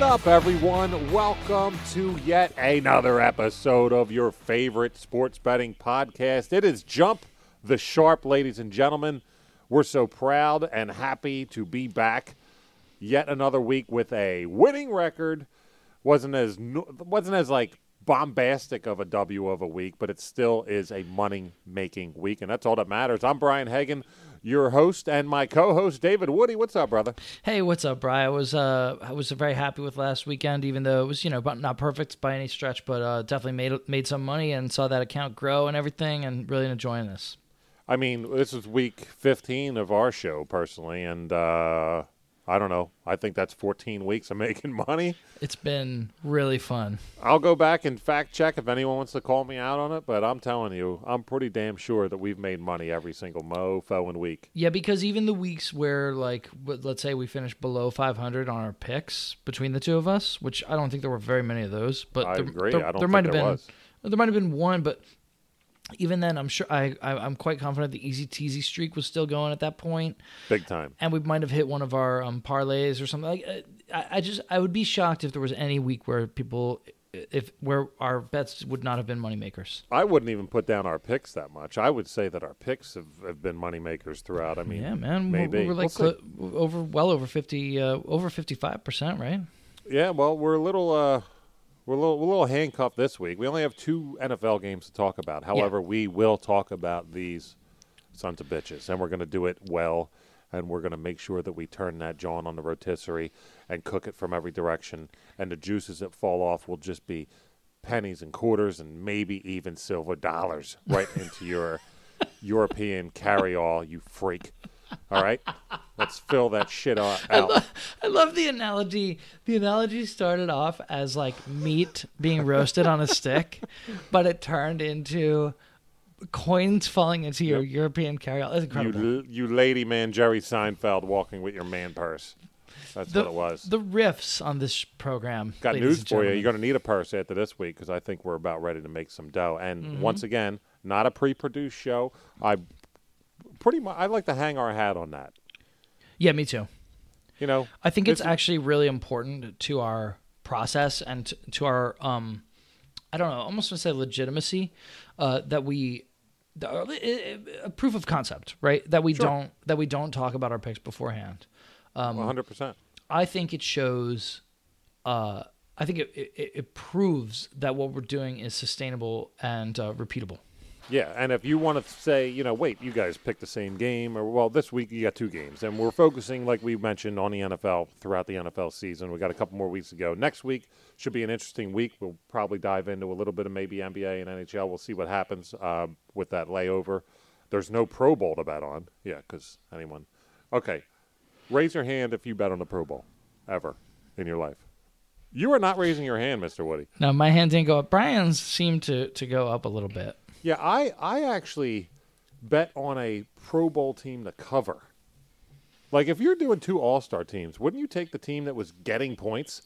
What up, everyone? Welcome to yet another episode of your favorite sports betting podcast. It is Jump the Sharp, ladies and gentlemen. We're so proud and happy to be back yet another week with a winning record. wasn't as wasn't as like bombastic of a W of a week, but it still is a money making week, and that's all that matters. I'm Brian Hagan your host and my co-host David Woody. What's up, brother? Hey, what's up, Brian? I was uh I was very happy with last weekend, even though it was you know not perfect by any stretch, but uh, definitely made made some money and saw that account grow and everything, and really enjoying this. I mean, this is week 15 of our show, personally, and uh, I don't know. I think that's 14 weeks of making money. It's been really fun. I'll go back and fact check if anyone wants to call me out on it, but I'm telling you, I'm pretty damn sure that we've made money every single mofo and week. Yeah, because even the weeks where, like, let's say we finished below 500 on our picks between the two of us, which I don't think there were very many of those, but I there, agree. There, I don't there might have been. Was. There might have been one, but even then, I'm sure I, I am quite confident the easy teasy streak was still going at that point. Big time. And we might have hit one of our um, parlays or something. Like uh, I, I just I would be shocked if there was any week where people if where our bets would not have been money makers. I wouldn't even put down our picks that much. I would say that our picks have, have been money makers throughout. I mean, yeah, man, maybe we're, we're like we'll cl- over well over fifty, uh, over fifty five percent, right? Yeah, well, we're a little. Uh, we're a little, we're a little handcuffed this week. We only have two NFL games to talk about. However, yeah. we will talk about these sons of bitches, and we're going to do it well, and we're going to make sure that we turn that John on the rotisserie and cook it from every direction, and the juices that fall off will just be pennies and quarters and maybe even silver dollars right into your European carry-all, you freak. All right, let's fill that shit out. I, lo- I love the analogy. The analogy started off as like meat being roasted on a stick, but it turned into coins falling into your yep. European carry-on. That's incredible. You, you lady man, Jerry Seinfeld, walking with your man purse. That's the, what it was. The riffs on this program. Got news for you. You're going to need a purse after this week because I think we're about ready to make some dough. And mm-hmm. once again, not a pre-produced show. I pretty much I like to hang our hat on that. Yeah, me too. You know, I think it's, it's actually really important to our process and to, to our um, I don't know, almost want to say legitimacy uh, that we uh, a proof of concept, right? That we sure. don't that we don't talk about our picks beforehand. Um, 100%. I think it shows. Uh, I think it, it, it proves that what we're doing is sustainable and uh, repeatable. Yeah, and if you want to say, you know, wait, you guys picked the same game, or well, this week you got two games, and we're focusing, like we mentioned, on the NFL throughout the NFL season. We got a couple more weeks to go. Next week should be an interesting week. We'll probably dive into a little bit of maybe NBA and NHL. We'll see what happens uh, with that layover. There's no Pro Bowl to bet on. Yeah, because anyone. Okay, raise your hand if you bet on the Pro Bowl ever in your life. You are not raising your hand, Mr. Woody. No, my hand didn't go up. Brian's seemed to, to go up a little bit. Yeah, I I actually bet on a Pro Bowl team to cover. Like if you're doing two All Star teams, wouldn't you take the team that was getting points?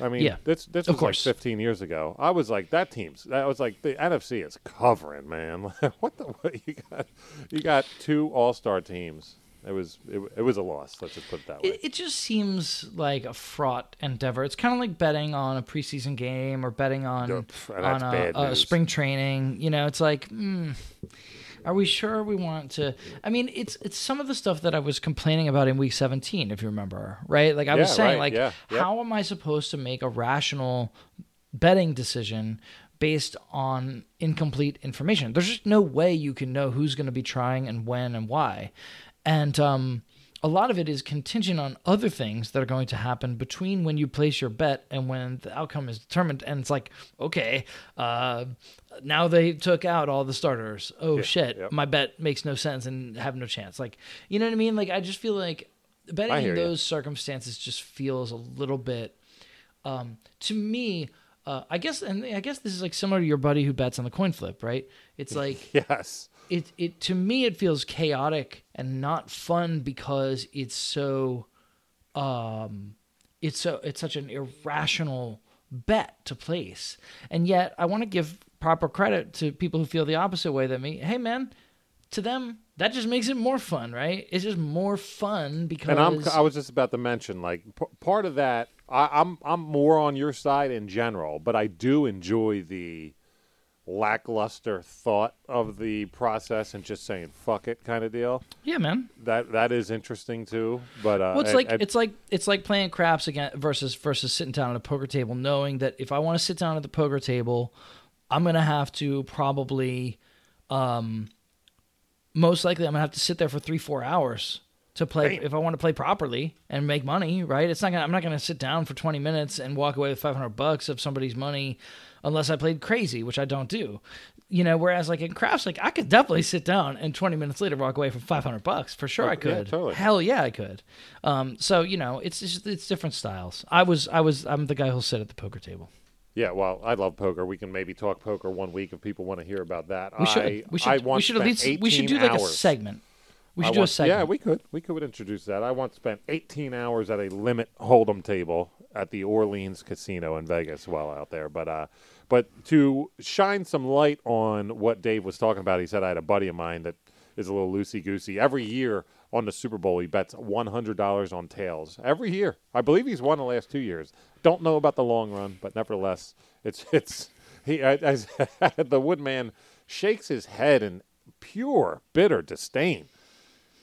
I mean, yeah, this this was like 15 years ago. I was like, that team's that was like the NFC is covering, man. what the what you got? You got two All Star teams. It was it, it was a loss. Let's just put it that way. It, it just seems like a fraught endeavor. It's kind of like betting on a preseason game or betting on on a, a, spring training. You know, it's like. Mm, are we sure we want to? I mean, it's it's some of the stuff that I was complaining about in week 17, if you remember, right? Like I yeah, was saying, right, like, yeah, yeah. how am I supposed to make a rational betting decision based on incomplete information? There's just no way you can know who's going to be trying and when and why and um, a lot of it is contingent on other things that are going to happen between when you place your bet and when the outcome is determined. And it's like, okay, uh, now they took out all the starters. Oh yeah, shit, yeah. my bet makes no sense and have no chance. Like, you know what I mean? Like, I just feel like betting in those you. circumstances just feels a little bit, um, to me. Uh, I guess, and I guess this is like similar to your buddy who bets on the coin flip, right? It's like, yes, it it to me it feels chaotic and not fun because it's so um it's so it's such an irrational bet to place. And yet I want to give proper credit to people who feel the opposite way than me. Hey man, to them that just makes it more fun, right? It's just more fun because. And I'm I was just about to mention like p- part of that. I, I'm I'm more on your side in general, but I do enjoy the lackluster thought of the process and just saying fuck it kind of deal. Yeah, man. That that is interesting too. But uh, well, it's like it's like it's like playing craps again versus versus sitting down at a poker table, knowing that if I want to sit down at the poker table, I'm gonna have to probably, um, most likely I'm gonna have to sit there for three four hours to play if I want to play properly and make money, right? It's not gonna I'm not gonna sit down for 20 minutes and walk away with 500 bucks of somebody's money unless I played crazy, which I don't do. You know, whereas like in craps, like I could definitely sit down and 20 minutes later walk away for 500 bucks for sure. Oh, I could. Yeah, totally. Hell yeah, I could. Um, so you know, it's just, it's different styles. I was I was I'm the guy who'll sit at the poker table. Yeah, well, I love poker. We can maybe talk poker one week if people want to hear about that. We should. I, we should. we should at least. We should do like hours. a segment. We should I do a segment. Yeah, we could. We could introduce that. I once spent 18 hours at a limit hold'em table at the Orleans Casino in Vegas while out there. But uh, but to shine some light on what Dave was talking about, he said I had a buddy of mine that is a little loosey goosey. Every year on the Super Bowl, he bets one hundred dollars on tails. Every year, I believe he's won the last two years. Don't know about the long run, but nevertheless, it's it's he as the Woodman shakes his head in pure bitter disdain.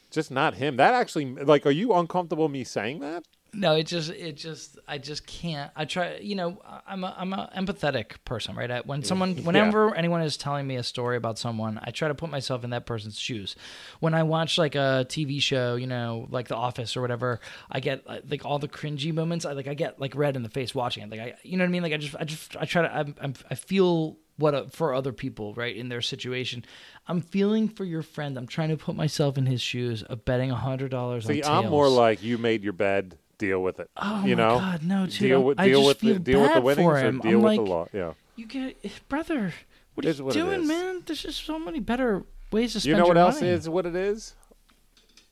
Just not him. That actually, like, are you uncomfortable me saying that? No, it just it just I just can't. I try, you know, I'm a I'm a empathetic person, right? I, when mm. someone whenever yeah. anyone is telling me a story about someone, I try to put myself in that person's shoes. When I watch like a TV show, you know, like The Office or whatever, I get uh, like all the cringy moments. I like I get like red in the face watching it. Like I, you know what I mean? Like I just I just I try to I'm, I'm I feel what a, for other people, right, in their situation. I'm feeling for your friend. I'm trying to put myself in his shoes of betting a hundred dollars. See, I'm more like you made your bed deal with it. Oh you my know? God, no, dude. Deal with I deal with the deal with the winnings or deal I'm with like, the law. Yeah. You get, brother. What are you what doing, man? There's just so many better ways to spend. You know what else money. is what it is?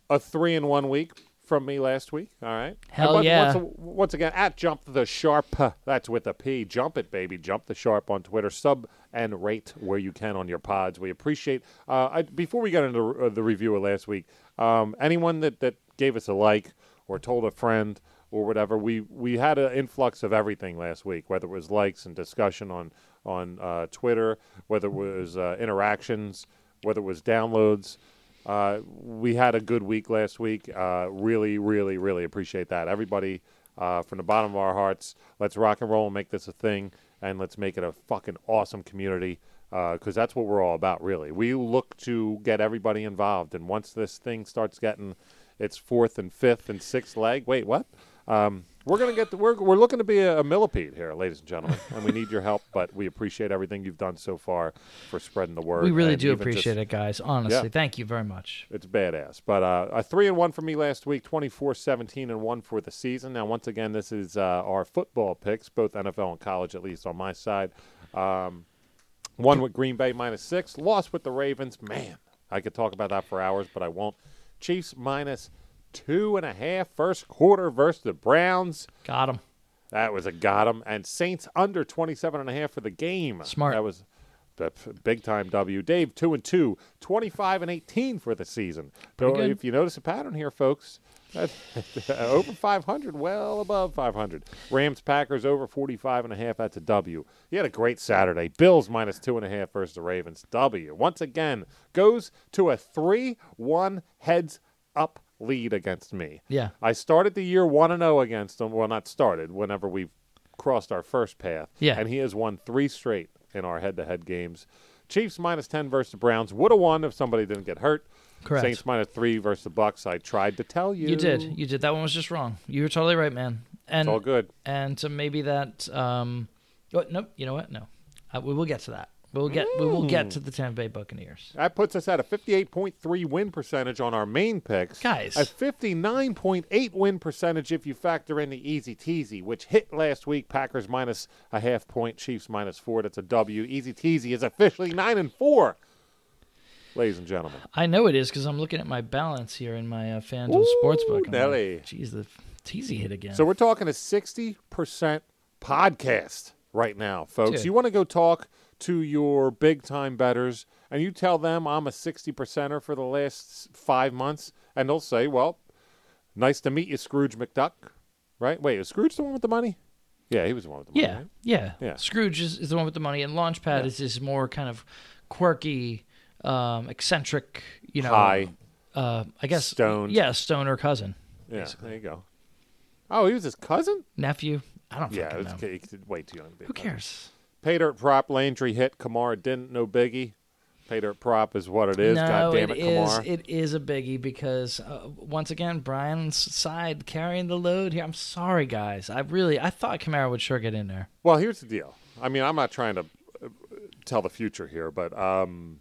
A three in one week from me last week. All right. Hell once, yeah. Once, once, again, at Jump the Sharp. That's with a P. Jump it, baby. Jump the Sharp on Twitter. Sub and rate where you can on your pods. We appreciate. Uh, I, before we got into the, uh, the review of last week, um, anyone that that gave us a like or told a friend or whatever. We we had an influx of everything last week, whether it was likes and discussion on on uh, Twitter, whether it was uh, interactions, whether it was downloads. Uh, we had a good week last week. Uh, really, really, really appreciate that. Everybody, uh, from the bottom of our hearts, let's rock and roll and make this a thing, and let's make it a fucking awesome community because uh, that's what we're all about, really. We look to get everybody involved, and once this thing starts getting its fourth and fifth and sixth leg, wait, what? Um, we're gonna get the, we're we're looking to be a, a, millipede here, ladies and gentlemen, and we need your help. But we appreciate everything you've done so far for spreading the word. We really do appreciate just, it, guys. Honestly, yeah, thank you very much. It's badass. But uh, a three and one for me last week, 24-17 and one for the season. Now, once again, this is uh, our football picks, both NFL and college, at least on my side. Um, one with Green Bay minus six, lost with the Ravens. Man, I could talk about that for hours, but I won't. Chiefs minus two and a half first quarter versus the Browns. Got them. That was a got them. And Saints under 27 and a half for the game. Smart. That was a big time W. Dave, 2 and 2, 25 and 18 for the season. So if you notice a pattern here, folks, over 500, well above 500. Rams Packers over 45 and a half. That's a W. He had a great Saturday. Bills minus two and a half versus the Ravens. W. Once again, goes to a 3 1 heads up lead against me. Yeah. I started the year 1 and 0 against him. Well, not started, whenever we crossed our first path. Yeah. And he has won three straight in our head to head games. Chiefs minus 10 versus the Browns. Would have won if somebody didn't get hurt. Correct. Saints minus three versus the Bucs. I tried to tell you. You did. You did. That one was just wrong. You were totally right, man. And it's all good. And so maybe that. Um, oh, nope. You know what? No. Uh, we will get to that. We'll get mm. we will get to the Tampa Bay Buccaneers. That puts us at a 58.3 win percentage on our main picks. Guys. A 59.8 win percentage if you factor in the easy teasy, which hit last week. Packers minus a half point, Chiefs minus four. That's a W. Easy teasy is officially 9 and 4. Ladies and gentlemen. I know it is because I'm looking at my balance here in my uh, FanDuel Ooh, Sportsbook. Nelly. Like, Jeez, the teasy hit again. So we're talking a 60% podcast right now, folks. Dude. You want to go talk to your big time betters and you tell them I'm a 60 percenter for the last five months, and they'll say, well, nice to meet you, Scrooge McDuck. Right? Wait, is Scrooge the one with the money? Yeah, he was the one with the money. Yeah, right? yeah. Yeah. Scrooge is, is the one with the money, and Launchpad Yeah. is this more kind of quirky, um, eccentric, you know, High. uh, I guess, Stoned. yeah, stoner cousin, Yeah, there you go. Oh, he was his cousin? nephew. I don't Yeah, it was, know. way too young to be. Who cares? Pay dirt prop, Landry hit, Kamara didn't, no biggie. Pay dirt prop is what it is. no, God damn it it, is. Kamara. It is a biggie because uh, once again, Brian's side carrying the load here. I'm sorry, guys. I really, I thought Kamara would sure get in there. Well, here's the deal. I mean, I'm not trying to uh, tell the future here, but um,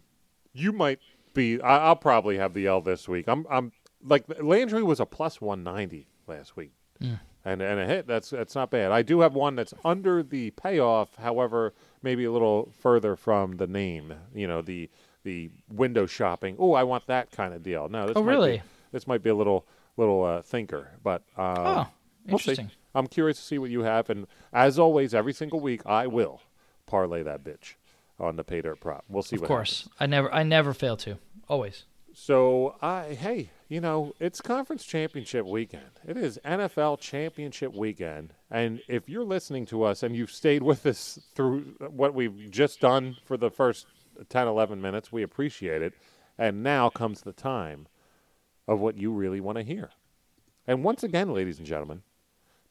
you might be. I, I'll probably have the L this week. I'm. I'm like Landry was a plus 190 last week, and and a hit. That's that's not bad. I do have one that's under the payoff. However, maybe a little further from the name. You know, the the window shopping. Oh, I want that kind of deal. No, this Oh, might really? Be, this might be a little little uh, thinker, but um, Oh, we'll interesting. I'm curious to see what you have, and as always, every single week I will parlay that bitch on the pay dirt prop. We'll see. Of what course, happens. I never, I never fail to. Always. So I, hey, you know, it's conference championship weekend. It is NFL championship weekend, and if you're listening to us and you've stayed with us through what we've just done for the first 10, 11 minutes, we appreciate it. And now comes the time of what you really want to hear. And once again, ladies and gentlemen,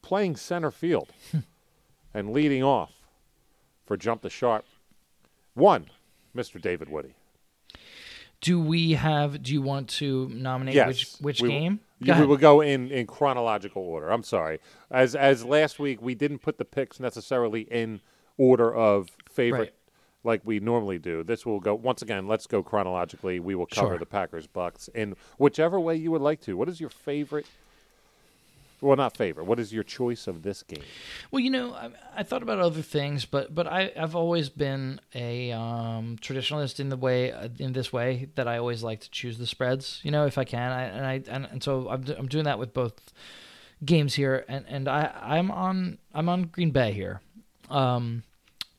playing center field and leading off for Jump the Sharp, one, Mr. David Woody. Do we have? Do you want to nominate Yes. which which We- game? Go we will go in, in chronological order. I'm sorry. As as last week, we didn't put the picks necessarily in order of favorite Right. like we normally do. This will go once again. Let's go chronologically. We will cover Sure. the Packers Bucs in whichever way you would like to. What is your favorite? Well, not favorite. What is your choice of this game? Well, you know, I, I thought about other things, but but I I've always been a um, traditionalist in the way in this way that I always like to choose the spreads. You know, if I can, I, and I and, and so I'm I'm doing that with both games here, and and I I'm on I'm on Green Bay here. Um,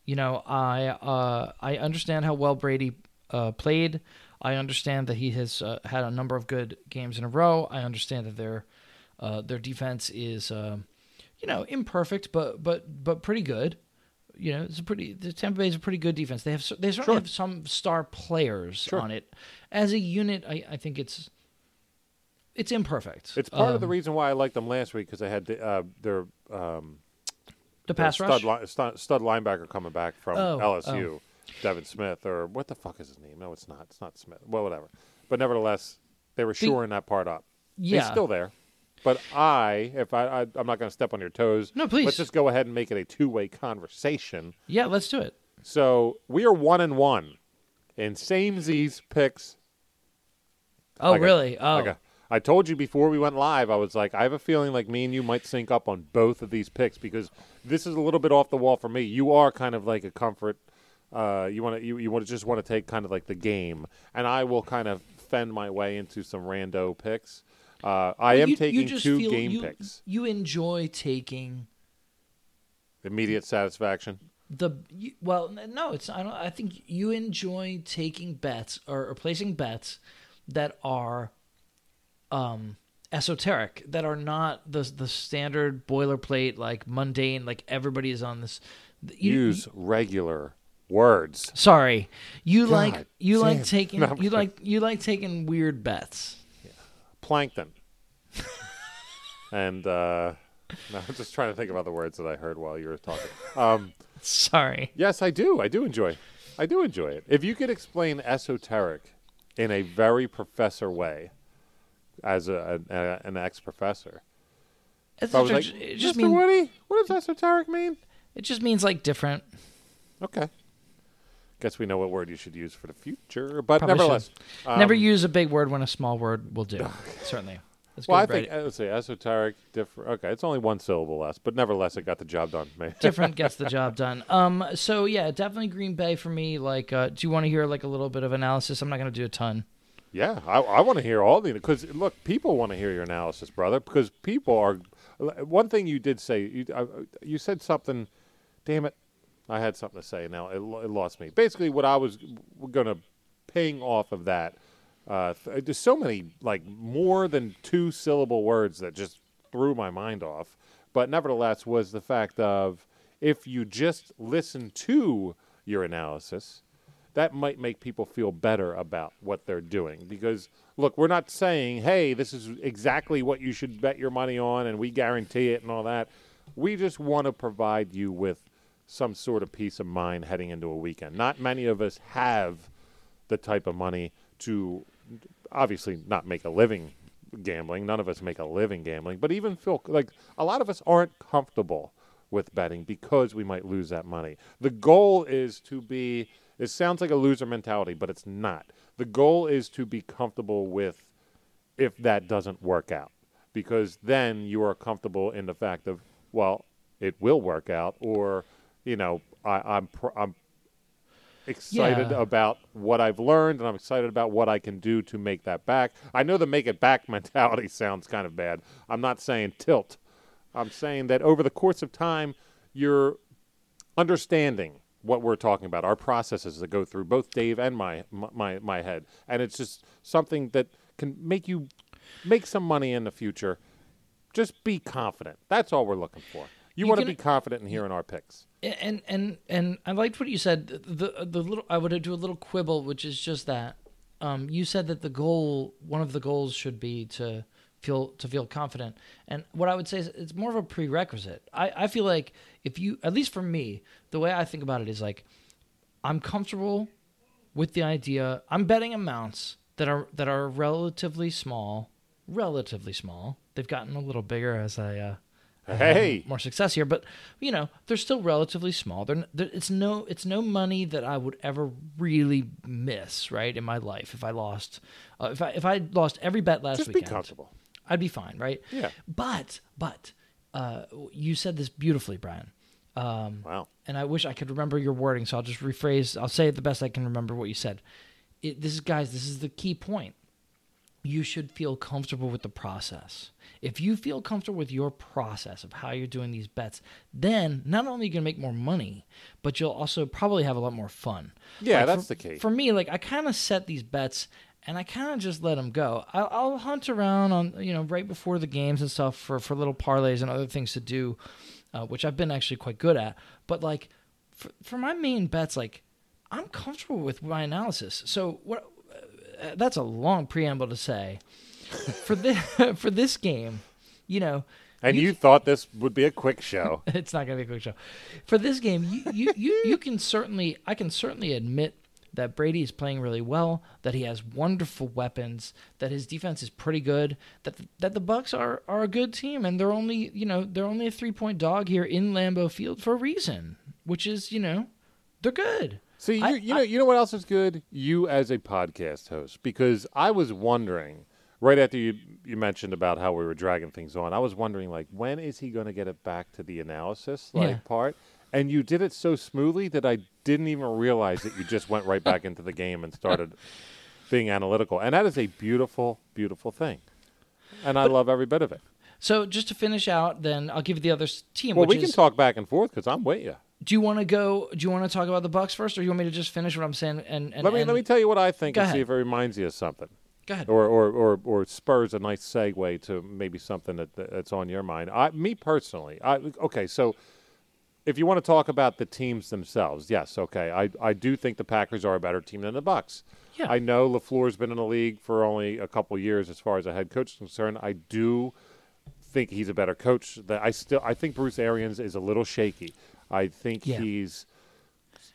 you know, I uh, I understand how well Brady uh, played. I understand that he has uh, had a number of good games in a row. I understand that their uh, their defense is, um you know, imperfect, but but but pretty good. You know, it's a pretty. The Tampa Bay is a pretty good defense. They have they certainly Sure. have some star players Sure. on it. As a unit, I, I think it's it's imperfect. It's part of the Um, reason why I liked them last week because they had the, uh, their um, the their pass stud, rush. li- stud, stud linebacker coming back from Oh, LSU, Devin Smith, or what the fuck is his name? No, it's not. It's not Smith. Well, whatever. But nevertheless, they were shoring that part up. Yeah. He's still there. But I, if I, I I'm not going to step on your toes. No, please. Let's just go ahead and make it a two-way conversation. Yeah, let's do it. So we are one and one in samesies picks. Oh, Like a- really? oh, Like a- I told you before we went live, I was like, I have a feeling like me and you might sync up on both of these picks because this is a little bit off the wall for me. You are kind of like a comfort. Uh, you want to you, you want to just want to take kind of like the game, and I will kind of fend my way into some rando picks. Uh, I am You- you taking just two game you, picks. You enjoy taking Immediate satisfaction. the you, well no it's I don't I think you enjoy taking bets or, or placing bets that are um esoteric that are not the the standard boilerplate like mundane like everybody is on this you, Use regular words. sorry you God like you like taking No, you like you like taking weird bets Plankton. and uh, no, I'm just trying to think of other words that I heard while you were talking. Um, sorry Yes, I do. I do enjoy. I do enjoy it. If you could explain esoteric in a very professor way, as a, a an ex professor, it's I was just, like, it just Mr. means Woody, what does esoteric mean? it just means like different Okay. Guess we know what word you should use for the future, but Probably nevertheless, never um, use a big word when a small word will do certainly That's Well, I think let's see, esoteric, different. Okay, it's only one syllable less, but nevertheless, it got the job done. different gets the job done. Um, so yeah, definitely Green Bay for me. Like, uh, do you want to hear like a little bit of analysis? I'm not going to do a ton. Yeah, I, I want to hear all the because look, people want to hear your analysis, brother. Because people are. One thing you did say, you, uh, you said something. Damn it, I had something to say. Now it, it lost me. Basically, what I was going to ping off of that. Uh, th- there's so many like more than two syllable words that just threw my mind off. But nevertheless, was the fact of if you just listen to your analysis, that might make people feel better about what they're doing. Because, look, we're not saying, hey, this is exactly what you should bet your money on and we guarantee it and all that. We just want to provide you with some sort of peace of mind heading into a weekend. Not many of us have the type of money to obviously not make a living gambling. None of us make a living gambling, but even feel like a lot of us aren't comfortable with betting because we might lose that money. The goal is to be, it sounds like a loser mentality, but it's not. The goal is to be comfortable with if that doesn't work out because then you are comfortable in the fact of, well, it will work out or, you know, I, I'm, pr- I'm excited yeah. about what I've learned and I'm excited about what I can do to make that back. I know the make it back mentality sounds kind of bad. I'm not saying tilt I'm saying that over the course of time, you're understanding what we're talking about, our processes that go through both Dave and my my my head, and it's just something that can make you make some money in the future. Just be confident. That's all we're looking for. You, you want to be confident in hearing our picks. And and and I liked what you said. The the little I would do a little quibble, which is just that. Um, you said that the goal, one of the goals, should be to feel to feel confident. And what I would say is it's more of a prerequisite. I, I feel like if you at least for me, the way I think about it is like I'm comfortable with the idea I'm betting amounts that are that are relatively small, relatively small. They've gotten a little bigger as I uh hey more success here but you know they're still relatively small they're, they're, it's no it's no money that i would ever really miss right in my life if i lost uh, if i if i lost every bet last Just weekend be comfortable I'd be fine, right? Yeah. But but uh, you said this beautifully, Brian. Um, wow. And I wish I could remember your wording, so I'll just rephrase. I'll say it the best I can remember what you said. It, this is, guys, this is the key point. You should feel comfortable with the process. If you feel comfortable with your process of how you're doing these bets, then not only are you going to make more money, but you'll also probably have a lot more fun. Yeah, like that's for, the key. For me, like I kind of set these bets and I kind of just let them go. I'll, I'll, hunt around on you know right before the games and stuff for for little parlays and other things to do, uh, which I've been actually quite good at. But like for for my main bets, like I'm comfortable with my analysis. So what? Uh, that's a long preamble to say. for this for this game, you know. And you, you, thought this would be a quick show. it's not going to be a quick show. For this game, you, you, you, you can certainly, I can certainly admit that Brady is playing really well, that he has wonderful weapons, that his defense is pretty good, that the, that the Bucs are are a good team and they're only, you know, they're only a 3-point dog here in Lambeau Field for a reason, which is, you know, they're good. See, you, I, you know, I, you know what else is good? You as a podcast host, because I was wondering right after you you mentioned about how we were dragging things on. I was wondering like when is he going to get it back to the analysis like yeah. part? and you did it so smoothly that I didn't even realize that you just went right back into the game and started being analytical. And that is a beautiful, beautiful thing. And I love every bit of it. So just to finish out, then I'll give you the other team. Well, we is, can talk back and forth because I'm with you. Do you want to go? Do you want to talk about the Bucs first, or do you want me to just finish what I'm saying? And, and let me and, let me tell you what I think and ahead. see if it reminds you of something. Go ahead. Or or or, or spurs a nice segue to maybe something that, that's on your mind. I, me personally, I okay. So if you want to talk about the teams themselves, yes, okay. I, I do think the Packers are a better team than the Bucs. Yeah. I know LaFleur's been in the league for only a couple years as far as a head coach is concerned. I do think he's a better coach. That I still I think Bruce Arians is a little shaky. I think yeah. he's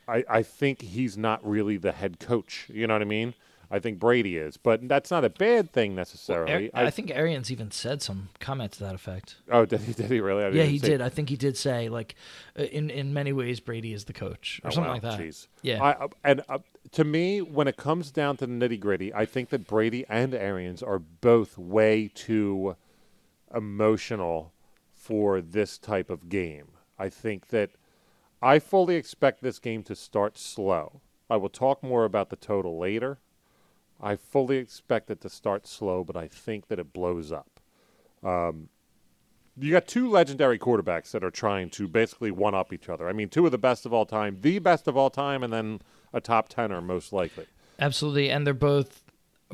I, I think he's not really the head coach. You know what I mean? I think Brady is, but that's not a bad thing necessarily. Well, I, I, think Arians even said some comment to that effect. Oh, did he? Did he really? yeah, he did. I think he did say like, uh, in in many ways, Brady is the coach or oh, something wow. like that. Jeez. Yeah. I, uh, and uh, to me, when it comes down to the nitty gritty, I think that Brady and Arians are both way too emotional for this type of game. I think that I fully expect this game to start slow. I will talk more about the total later. I fully expect it to start slow, but I think that it blows up. Um, you got two legendary quarterbacks that are trying to basically one up each other. I mean, two of the best of all time, the best of all time, and then a top tenor most likely. Absolutely, and they're both,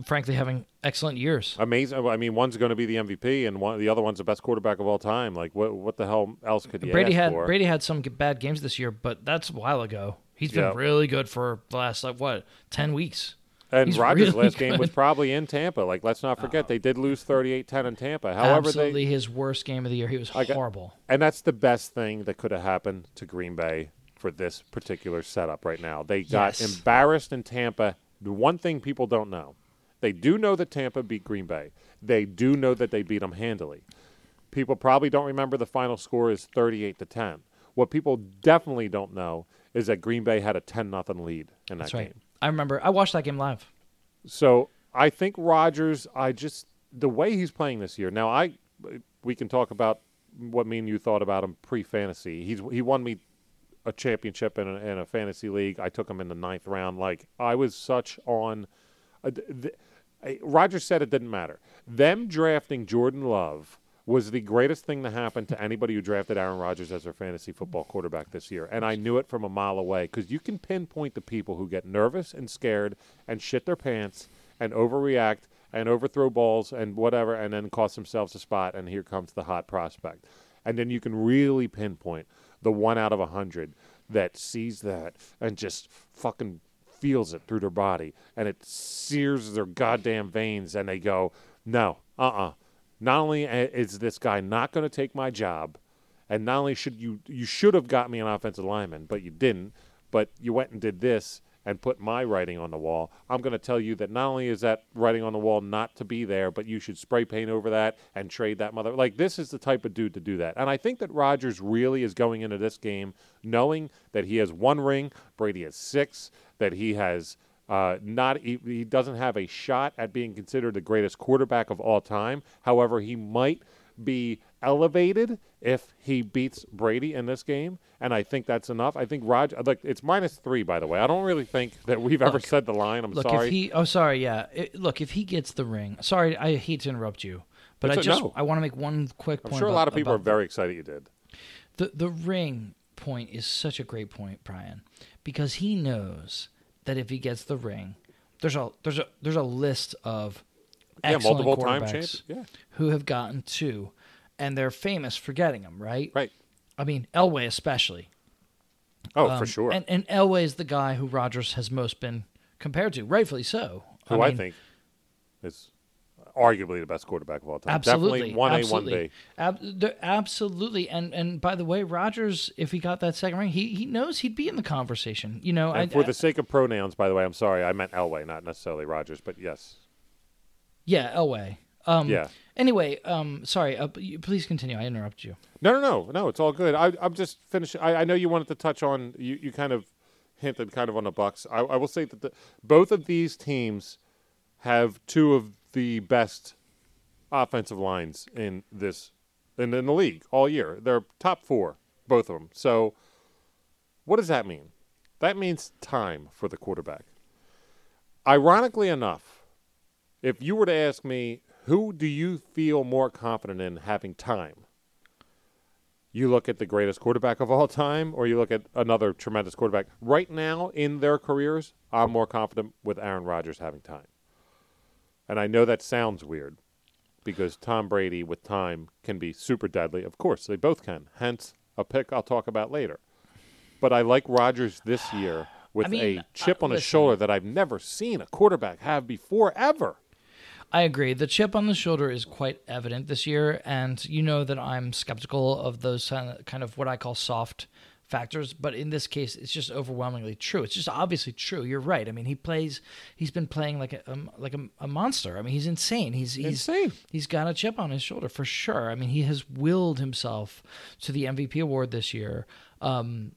frankly, having excellent years. Amazing. I mean, one's going to be the MVP, and one the other one's the best quarterback of all time. Like, what what the hell else could you Brady had for? Brady had some bad games this year, but that's a while ago. He's been really good for the last like what ten weeks. And He's Rodgers' really last good. game was probably in Tampa. Like, let's not forget, uh, they did lose 38-10 in Tampa. However, absolutely they, his worst game of the year. He was horrible. and that's the best thing that could have happened to Green Bay for this particular setup right now. They got yes. embarrassed in Tampa. The one thing people don't know, they do know that Tampa beat Green Bay. They do know that they beat them handily. People probably don't remember the final score is 38 to 10. What people definitely don't know is that Green Bay had a 10 nothing lead in that That's right. game. I remember. I watched that game live. So I think Rodgers. I just the way he's playing this year. Now I we can talk about what me and you thought about him pre fantasy. He's he won me a championship in a, in a, fantasy league. I took him in the ninth round. Like I was such on. Uh, th- Rodgers said it didn't matter. Them drafting Jordan Love was the greatest thing to happen to anybody who drafted Aaron Rodgers as their fantasy football quarterback this year. And I knew it from a mile away because you can pinpoint the people who get nervous and scared and shit their pants and overreact and overthrow balls and whatever and then cost themselves a spot. And here comes the hot prospect. And then you can really pinpoint the one out of a hundred that sees that and just fucking feels it through their body and it sears their goddamn veins and they go, no, uh uh-uh. uh not only is this guy not going to take my job, and not only should you you should have got me an offensive lineman, but you didn't. But you went and did this and put my writing on the wall. I'm going to tell you that not only is that writing on the wall not to be there, but you should spray paint over that and trade that mother. Like this is the type of dude to do that. And I think that Rodgers really is going into this game knowing that he has one ring, Brady has six, that he has uh, not he, he doesn't have a shot at being considered the greatest quarterback of all time. However, he might be elevated if he beats Brady in this game, and I think that's enough. I think Roger, uh, like it's minus three, by the way. I don't really think that we've look, ever said the line. I'm look, sorry. If he, oh, sorry, yeah. It, look, if he gets the ring, sorry, I hate to interrupt you, but it's I just no. I want to make one quick point. I'm sure about, a lot of people are very excited you did. The the ring point is such a great point, Brian, because he knows that if he gets the ring, there's a there's a there's a list of yeah, multiple time champs yeah. who have gotten two, and they're famous for getting them, right? Right. I mean, Elway especially. Oh, um, for sure. And and Elway is the guy who Rodgers has most been compared to, rightfully so. Who I, mean, I think is arguably the best quarterback of all time. Absolutely, Definitely one A, one B. Ab- absolutely, and and by the way, Rodgers, if he got that second ring, he he knows he'd be in the conversation. You know, and I, for I, the sake of pronouns, by the way, I'm sorry, I meant Elway, not necessarily Rodgers, but yes. Yeah, Elway. Um, yeah. Anyway, um, sorry. Uh, please continue. I interrupted you. No, no, no, no. It's all good. I, am just finishing. I, I, know you wanted to touch on. You, you kind of hinted kind of on the Bucs. I, I will say that the, both of these teams have two of the best offensive lines in this in, in the league all year. They're top four, both of them. So, what does that mean? That means time for the quarterback. Ironically enough, if you were to ask me, who do you feel more confident in having time? You look at the greatest quarterback of all time, or you look at another tremendous quarterback. Right now in their careers, I'm more confident with Aaron Rodgers having time. And I know that sounds weird because Tom Brady with time can be super deadly. Of course, they both can. Hence, a pick I'll talk about later. But I like Rodgers this year with I mean, a chip uh, on his shoulder that I've never seen a quarterback have before ever. I agree. The chip on the shoulder is quite evident this year, and you know that I'm skeptical of those kind of what I call soft factors, but in this case, it's just overwhelmingly true. It's just obviously true. You're right. I mean, he plays. He's been playing like a um, like a, a, monster. I mean, he's insane. He's he's insane. He's got a chip on his shoulder for sure. I mean, he has willed himself to the MVP award this year. Um,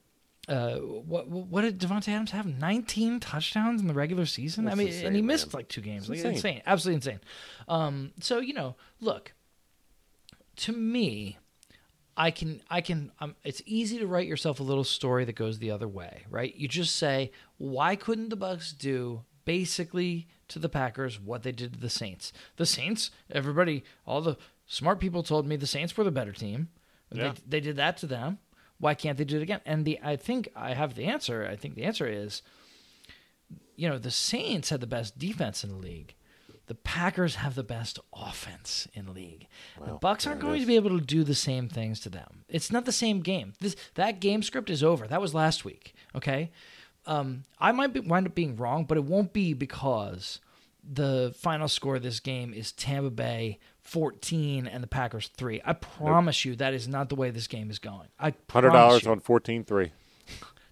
uh, what what did Davante Adams have? 19 touchdowns in the regular season. That's I mean, insane, and he missed man. like two games. Like, insane. insane, absolutely insane. Um, so you know, look, to me, I can I can um, it's easy to write yourself a little story that goes the other way, right? You just say, why couldn't the Bucs do basically to the Packers what they did to the Saints? The Saints, everybody, all the Smart people told me the Saints were the better team. Yeah. They, they did that to them. Why can't they do it again? And the I think I have the answer. I think the answer is, you know, the Saints had the best defense in the league. The Packers have the best offense in the league. Well, the Bucs aren't going is. to be able to do the same things to them. It's not the same game. This that game script is over. That was last week. Okay, um, I might be, wind up being wrong, but it won't be because the final score of this game is Tampa Bay 14 and the Packers 3. I promise nope. you that is not the way this game is going. I $100 on 14-3.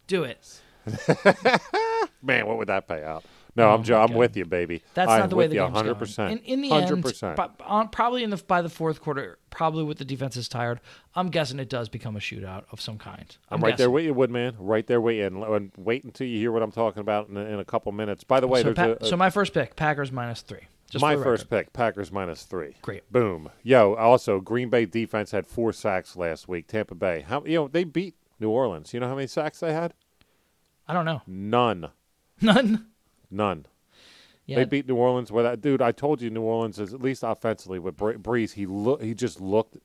Do it. Man, what would that pay out? No, oh I'm jo- I'm with you, baby. That's I'm not the way the you, game's 100%. going. In, in the 100%. end, but on, probably in the by the fourth quarter, probably with the defense is tired, I'm guessing it does become a shootout of some kind. I'm, I'm right there with you, Woodman. Right there with you. And, wait until you hear what I'm talking about in, in a couple minutes. By the way, so, pa- a, a, so my first pick, Packers minus three. My first pick, Packers minus three. Great. Boom. Yo. Also, Green Bay defense had four sacks last week. Tampa Bay, how you know they beat New Orleans. You know how many sacks they had? I don't know. None. None. None. Yeah. They beat New Orleans with that dude. I told you New Orleans is at least offensively with Brees. He look he just looked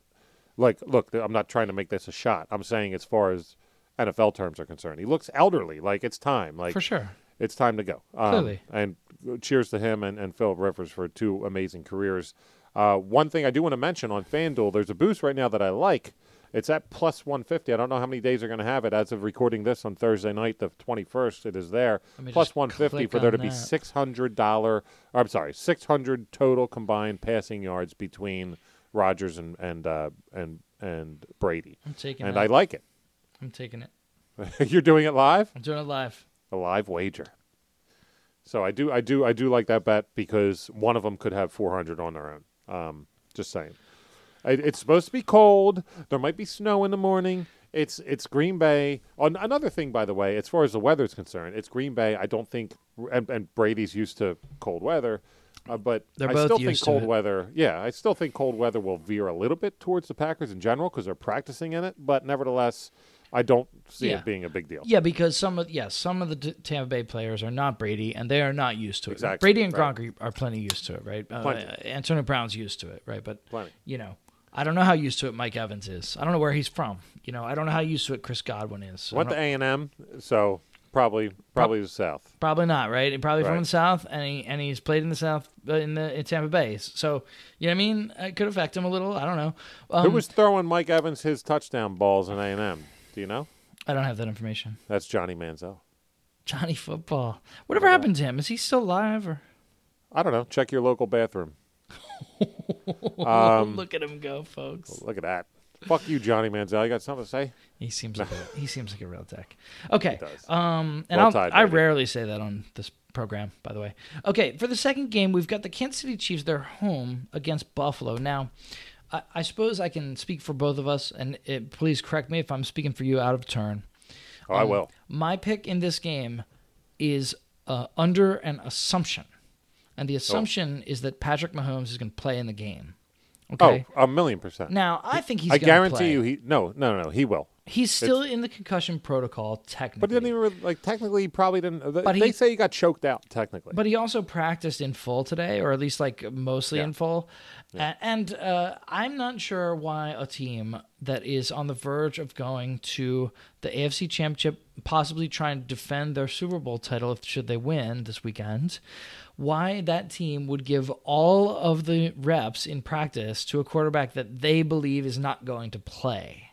like look. I'm not trying to make this a shot. I'm saying as far as NFL terms are concerned, he looks elderly. Like it's time. Like for sure, it's time to go. Um, Clearly, and cheers to him and and Philip Rivers for two amazing careers. Uh, one thing I do want to mention on FanDuel, there's a boost right now that I like. It's at plus 150. I don't know how many days are going to have it. As of recording this on Thursday night, the 21st, it is there. Plus 150 for there to be $600. I'm sorry, 600 total combined passing yards between Rodgers and and uh, and and Brady. I'm taking it and it. I like it. I'm taking it. You're doing it live. I'm doing it live. A live wager. So I do, I do, I do like that bet because one of them could have 400 on their own. Um, just saying. It's supposed to be cold. There might be snow in the morning. It's it's Green Bay. On another thing, by the way, as far as the weather is concerned, it's Green Bay. I don't think, and, and Brady's used to cold weather, uh, but They're I still think cold it. weather. Yeah, I still think cold weather will veer a little bit towards the Packers in general because they're practicing in it. But nevertheless, I don't see Yeah. it being a big deal. Yeah, because some of yes, some of the Tampa Bay players are not Brady, and they are not used to it. Exactly, Brady and right. Gronk are plenty used to it, right? Uh, Plenty. Antonio Brown's used to it, right? But Plenty. you know, I don't know how used to it Mike Evans is. I don't know where he's from. You know, I don't know how used to it Chris Godwin is. I Went to A and M, so probably probably the South. Probably not, right? And Probably Right. from the South, and he and he's played in the South uh, in the in Tampa Bay. So you know what I mean? It could affect him a little. I don't know. Um, Who was throwing Mike Evans his touchdown balls in A and M? Do you know? I don't have that information. That's Johnny Manziel. Johnny Football. Whatever happened to him? Is he still alive or? I don't know. Check your local bathroom. Um, Look at him go, folks. Look at that. Fuck you, Johnny Manziel. You got something to say? He seems like a, he seems like a real dick. Okay. does. Um, and Well I'll, tied, I baby. rarely say that on this program, by the way. Okay, for the second game, we've got the Kansas City Chiefs. They're home against Buffalo. Now, I, I suppose I can speak for both of us, and it, please correct me if I'm speaking for you out of turn. Oh, I Um, will. My pick in this game is uh, under an assumption, and the Oh. assumption is that Patrick Mahomes is going to play in the game. Okay. Oh, a million percent. Now, I think he's. I guarantee play. you, he no, no, no, he will. He's still in the concussion protocol, technically. But he didn't even really- like technically. He probably didn't. uh, But they he- say he got choked out technically. But he also practiced in full today, or at least like mostly Yeah. in full. A- And uh, I'm not sure why a team that is on the verge of going to the AFC Championship, possibly trying to defend their Super Bowl title if should they win this weekend, why that team would give all of the reps in practice to a quarterback that they believe is not going to play.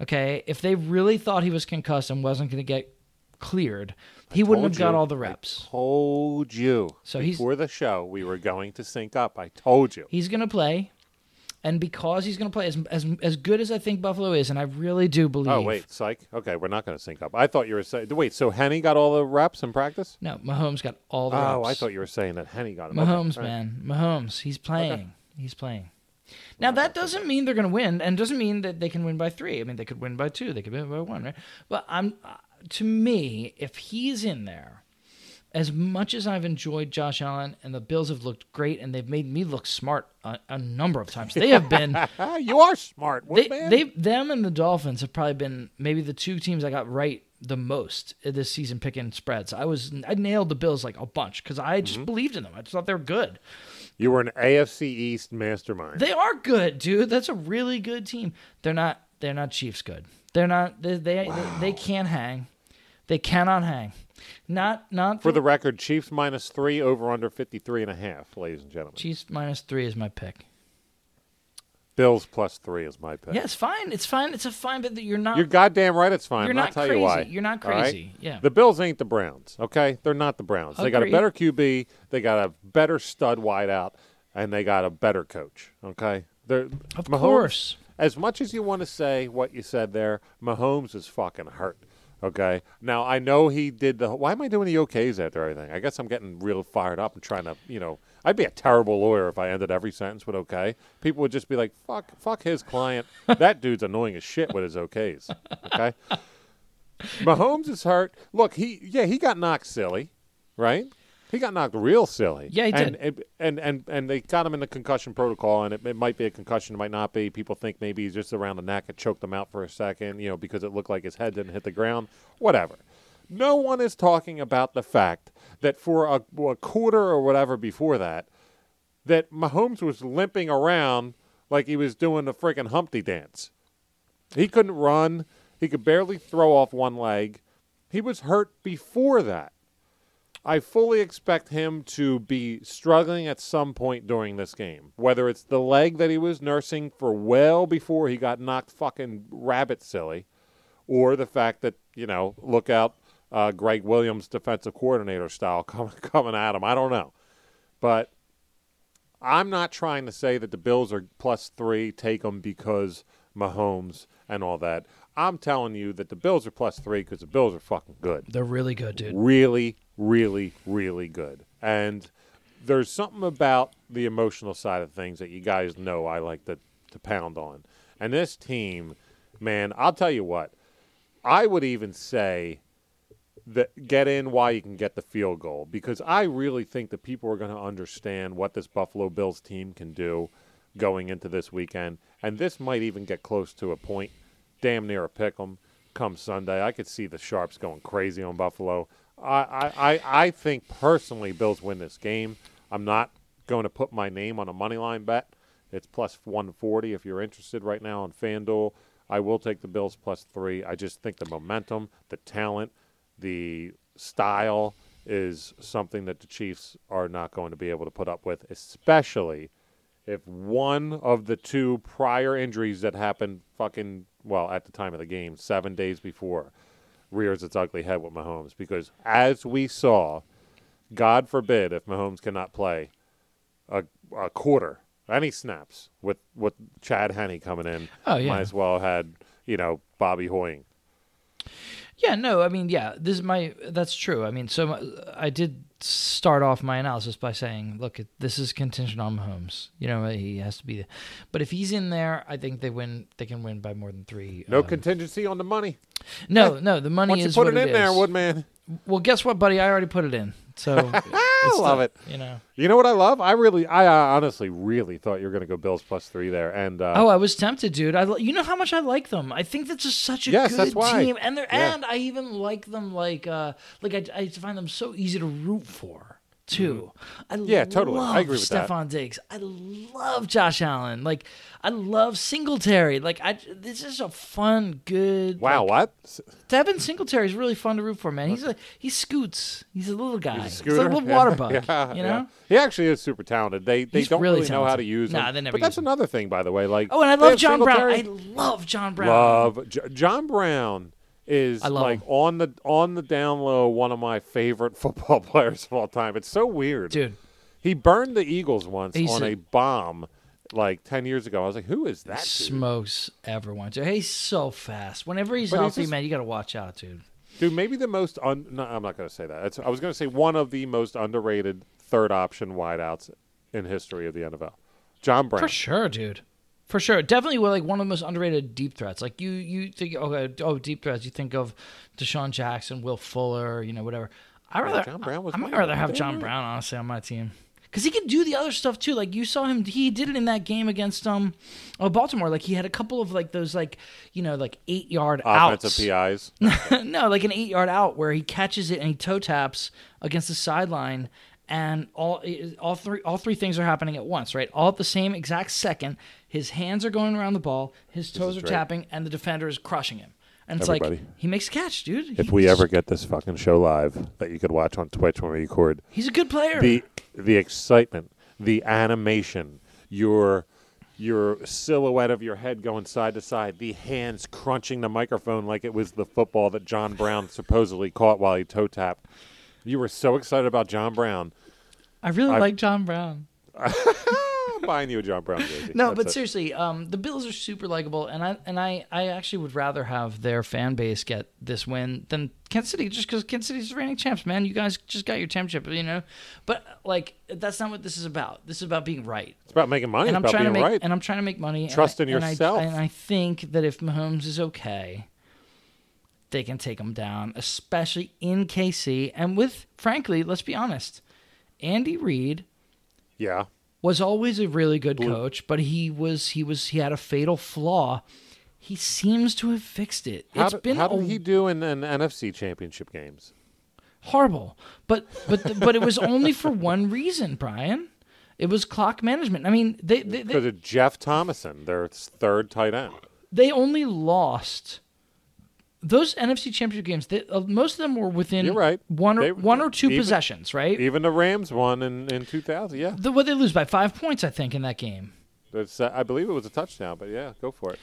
Okay, if they really thought he was concussed and wasn't going to get cleared, he wouldn't have got you. all the I reps. told you. So he's- before the show, we were going to sync up. I told you. He's going to play, and because he's going to play as, as as good as I think Buffalo is, and I really do believe. Oh wait, psych. Okay, we're not going to sync up. I thought you were saying. Wait, so Henne got all the reps in practice? No, Mahomes got all the oh, reps. Oh, reps. I thought you were saying that Henne got them. Mahomes, Okay, man, Mahomes. He's playing. He's playing. Now that doesn't mean they're going to win, and doesn't mean that they can win by three. I mean, they could win by two. They could win by one, right? But I'm, uh, to me, if he's in there, as much as I've enjoyed Josh Allen and the Bills have looked great, and they've made me look smart a, a number of times. They have been. You are smart, they, Woodman. they them and the Dolphins have probably been maybe the two teams I got right the most this season picking spreads. I was I nailed the Bills like a bunch because I just believed in them. I just thought they were good. You were an AFC East mastermind. They are good, dude. That's a really good team. They're not. They're not Chiefs good. They're not. They they, wow. they, they can't hang. They cannot hang. Not not for the record. Chiefs minus three over under 53 and a half, ladies and gentlemen. Chiefs minus three is my pick. Bills plus three is my pick. Yeah, it's fine. It's fine. It's a fine bet that you're not. You're goddamn right. It's fine. You're not I'll tell crazy. you why. You're not crazy. Right? Yeah. The Bills ain't the Browns. Okay, they're not the Browns. Agreed. They got a better QB. They got a better stud wideout, and they got a better coach. Okay, they're of Mahomes, course. As much as you want to say what you said there, Mahomes is fucking hurt. Okay. Now I know he did the. Why am I doing the OKs after everything? I guess I'm getting real fired up and trying to, you know, I'd be a terrible lawyer if I ended every sentence with okay. People would just be like, "Fuck, fuck his client. that dude's annoying as shit with his okays." Okay. Mahomes is hurt. Look, he yeah he got knocked silly, right? He got knocked real silly. Yeah, he and, did. And, and and and they got him in the concussion protocol, and it, it might be a concussion, it might not be. People think maybe he's just around the neck and choked him out for a second, you know, because it looked like his head didn't hit the ground. Whatever. No one is talking about the fact that for a, a quarter or whatever before that, that Mahomes was limping around like he was doing the freaking Humpty dance. He couldn't run. He could barely throw off one leg. He was hurt before that. I fully expect him to be struggling at some point during this game. Whether it's the leg that he was nursing for well before he got knocked fucking rabbit silly, or the fact that, you know, look out uh, Gregg Williams defensive coordinator style coming coming at him. I don't know. But I'm not trying to say that the Bills are plus three, take them because Mahomes and all that. I'm telling you that the Bills are plus three because the Bills are fucking good. They're really good, dude. Really, really, really good. And there's something about the emotional side of things that you guys know I like to, to pound on. And this team, man, I'll tell you what, I would even say that get in while you can get the field goal because I really think that people are going to understand what this Buffalo Bills team can do going into this weekend. And this might even get close to a point – damn near a pick 'em come Sunday. I could see the sharps going crazy on Buffalo. I, I, I think personally Bills win this game. I'm not going to put my name on a money line bet. It's plus 140 if you're interested right now on FanDuel. I will take the Bills plus three. I just think the momentum, the talent, the style is something that the Chiefs are not going to be able to put up with, especially if one of the two prior injuries that happened fucking well at the time of the game, seven days before, rears its ugly head with Mahomes. Because as we saw, God forbid if Mahomes cannot play a, a quarter, any snaps with with Chad Henne coming in, oh yeah, might as well had you know Bobby Hoying. Yeah, no, I mean, yeah, this is my that's true. I mean, so I did start off my analysis by saying, look, this is contingent on Mahomes. You know, he has to be there. But if he's in there, I think they win. They can win by more than three. No um, contingency on the money. No, no, the money Once is you put it in it there, Woodman. Well, guess what, buddy? I already put it in. So I love it. You know. You know what I love? I really, I uh, honestly, really thought you were going to go Bills plus three there. And uh, oh, I was tempted, dude. I, you know how much I like them. I think that's just such a yes, good team, and they're yeah. and I even like them like uh like I, I find them so easy to root for too. Mm-hmm. I yeah, totally. I agree with that. Diggs. I love Josh Allen. Like I love Singletary. Like I, this is a fun, good. Wow, like, what? Devin Singletary is really fun to root for, man. He's a he scoots. He's a little guy. He's, a He's like a little water bug. yeah, you know. Yeah. He actually is super talented. They they He's don't really, really know how to use nah, him. They never but that's him. another thing, by the way. Like oh, and I love John Brown. I love John Brown. Love J- John Brown is like him. on the on the down low one of my favorite football players of all time. It's so weird, dude. He burned the Eagles once He's on a, a, bomb like 10 years ago. I was like, who is that? Dude? Smokes everyone. He's so fast. Whenever he's but healthy, he's just, man, you got to watch out, dude. Dude, maybe the most un, no, I'm not going to say that. It's, I was going to say one of the most underrated third option wideouts in history of the NFL. John Brown. For sure, dude. For sure, definitely like one of the most underrated deep threats. Like you, you think okay, oh deep threats. You think of DeSean Jackson, Will Fuller, you know whatever. I rather John Brown was I might rather have John Brown honestly on my team because he could do the other stuff too. Like you saw him, he did it in that game against um, oh, Baltimore. Like he had a couple of like those like you know like eight yard offensive outs. PIs. no, like an eight yard out where he catches it and he toe taps against the sideline and all all three all three things are happening at once, right? All at the same exact second. His hands are going around the ball, his toes are great. tapping, and the defender is crushing him. And it's Everybody. like he makes a catch, dude. If he we ever get this fucking show live that you could watch on Twitch when we record, he's a good player. The the excitement, the animation, your your silhouette of your head going side to side, the hands crunching the microphone like it was the football that John Brown supposedly caught while he toe tapped. You were so excited about John Brown. I really I, like John Brown. buying you a John Brown jersey. No, That's but it. seriously, um, the Bills are super likable, and I and I, I actually would rather have their fan base get this win than Kansas City, just because Kansas City's reigning champs. Man, you guys just got your championship, you know. But like, that's not what this is about. This is about being right. It's about making money. And I'm trying to make right. and I'm trying to make money. Trust in yourself. And I, and I think that if Mahomes is okay they can take them down, especially in KC. And with, frankly, let's be honest, Andy Reid. Yeah. Was always a really good coach, but he was he was he had a fatal flaw. He seems to have fixed it. How it's did, been how did a, he do in, in NFC Championship games? Horrible, but but but it was only for one reason, Brian. It was clock management. I mean, they because of Jeff Thomason, their third tight end. They only lost those NFC Championship games, they, uh, most of them were within You're right. one or they, one or two even, possessions, right? Even the Rams won in, in 2000, yeah. The, what they lose by five points, I think, in that game. That's, uh, I believe it was a touchdown, but yeah, go for it.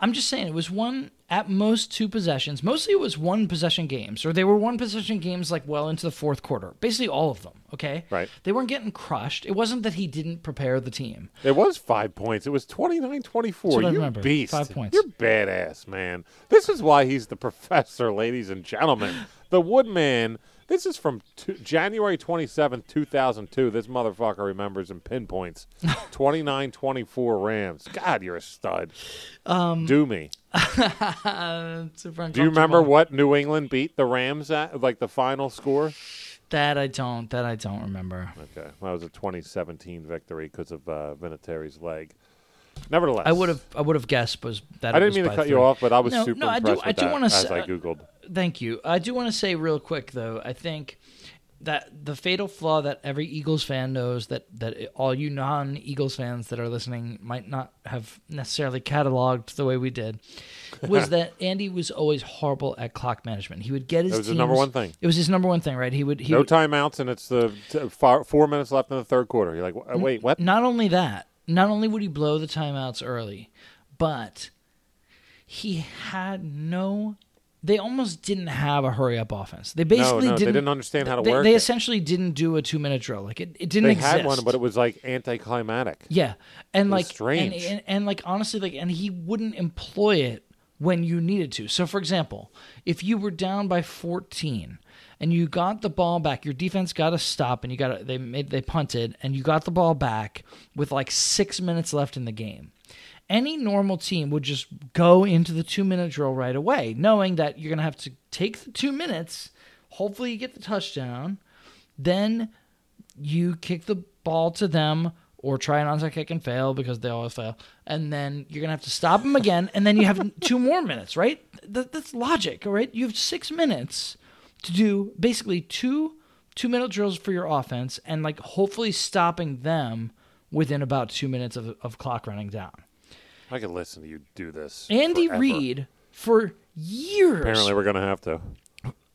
I'm just saying it was one at most two possessions. Mostly it was one possession games, or they were one possession games like well into the fourth quarter. Basically all of them. Okay. Right. They weren't getting crushed. It wasn't that he didn't prepare the team. It was five points. It was 29-24. You remember. beast. Five points. You're badass, man. This is why he's the professor, ladies and gentlemen. the Woodman this is from t- January 27th, 2002. This motherfucker remembers and pinpoints 29 24 Rams. God, you're a stud. Um, Do me. Do you remember what New England beat the Rams at? Like the final score? That I don't. That I don't remember. Okay, well, that was a 2017 victory because of uh, Vinatieri's leg. Nevertheless, I would have. I would have guessed was that. I didn't mean to cut three. you off, but I was no, super no, impressed I do, with I do that wanna as I googled. Thank you. I do want to say real quick though. I think that the fatal flaw that every Eagles fan knows that that all you non-Eagles fans that are listening might not have necessarily cataloged the way we did was that Andy was always horrible at clock management. He would get his. It was teams, his number one thing. It was his number one thing, right? He would. He no would, timeouts, and it's the t- far, four minutes left in the third quarter. You're like, wait, what? Not only that, not only would he blow the timeouts early, but he had no they almost didn't have a hurry up offense. They basically no, no, didn't. They didn't understand how to they, work. They it. essentially didn't do a two minute drill. Like it, it didn't they exist. had one, but it was like anticlimactic. Yeah, and like strange, and, and, and like honestly, like and he wouldn't employ it when you needed to. So, for example, if you were down by fourteen and you got the ball back, your defense got to stop, and you got they made they punted, and you got the ball back with like six minutes left in the game any normal team would just go into the two minute drill right away, knowing that you're going to have to take the two minutes. Hopefully, you get the touchdown. Then you kick the ball to them or try an onside kick and fail because they always fail. And then you're going to have to stop them again. And then you have two more minutes, right? That, that's logic, all right? You have six minutes to do basically two two minute drills for your offense and like hopefully stopping them within about two minutes of, of clock running down. I could listen to you do this. Andy Reid for years. Apparently, we're gonna have to.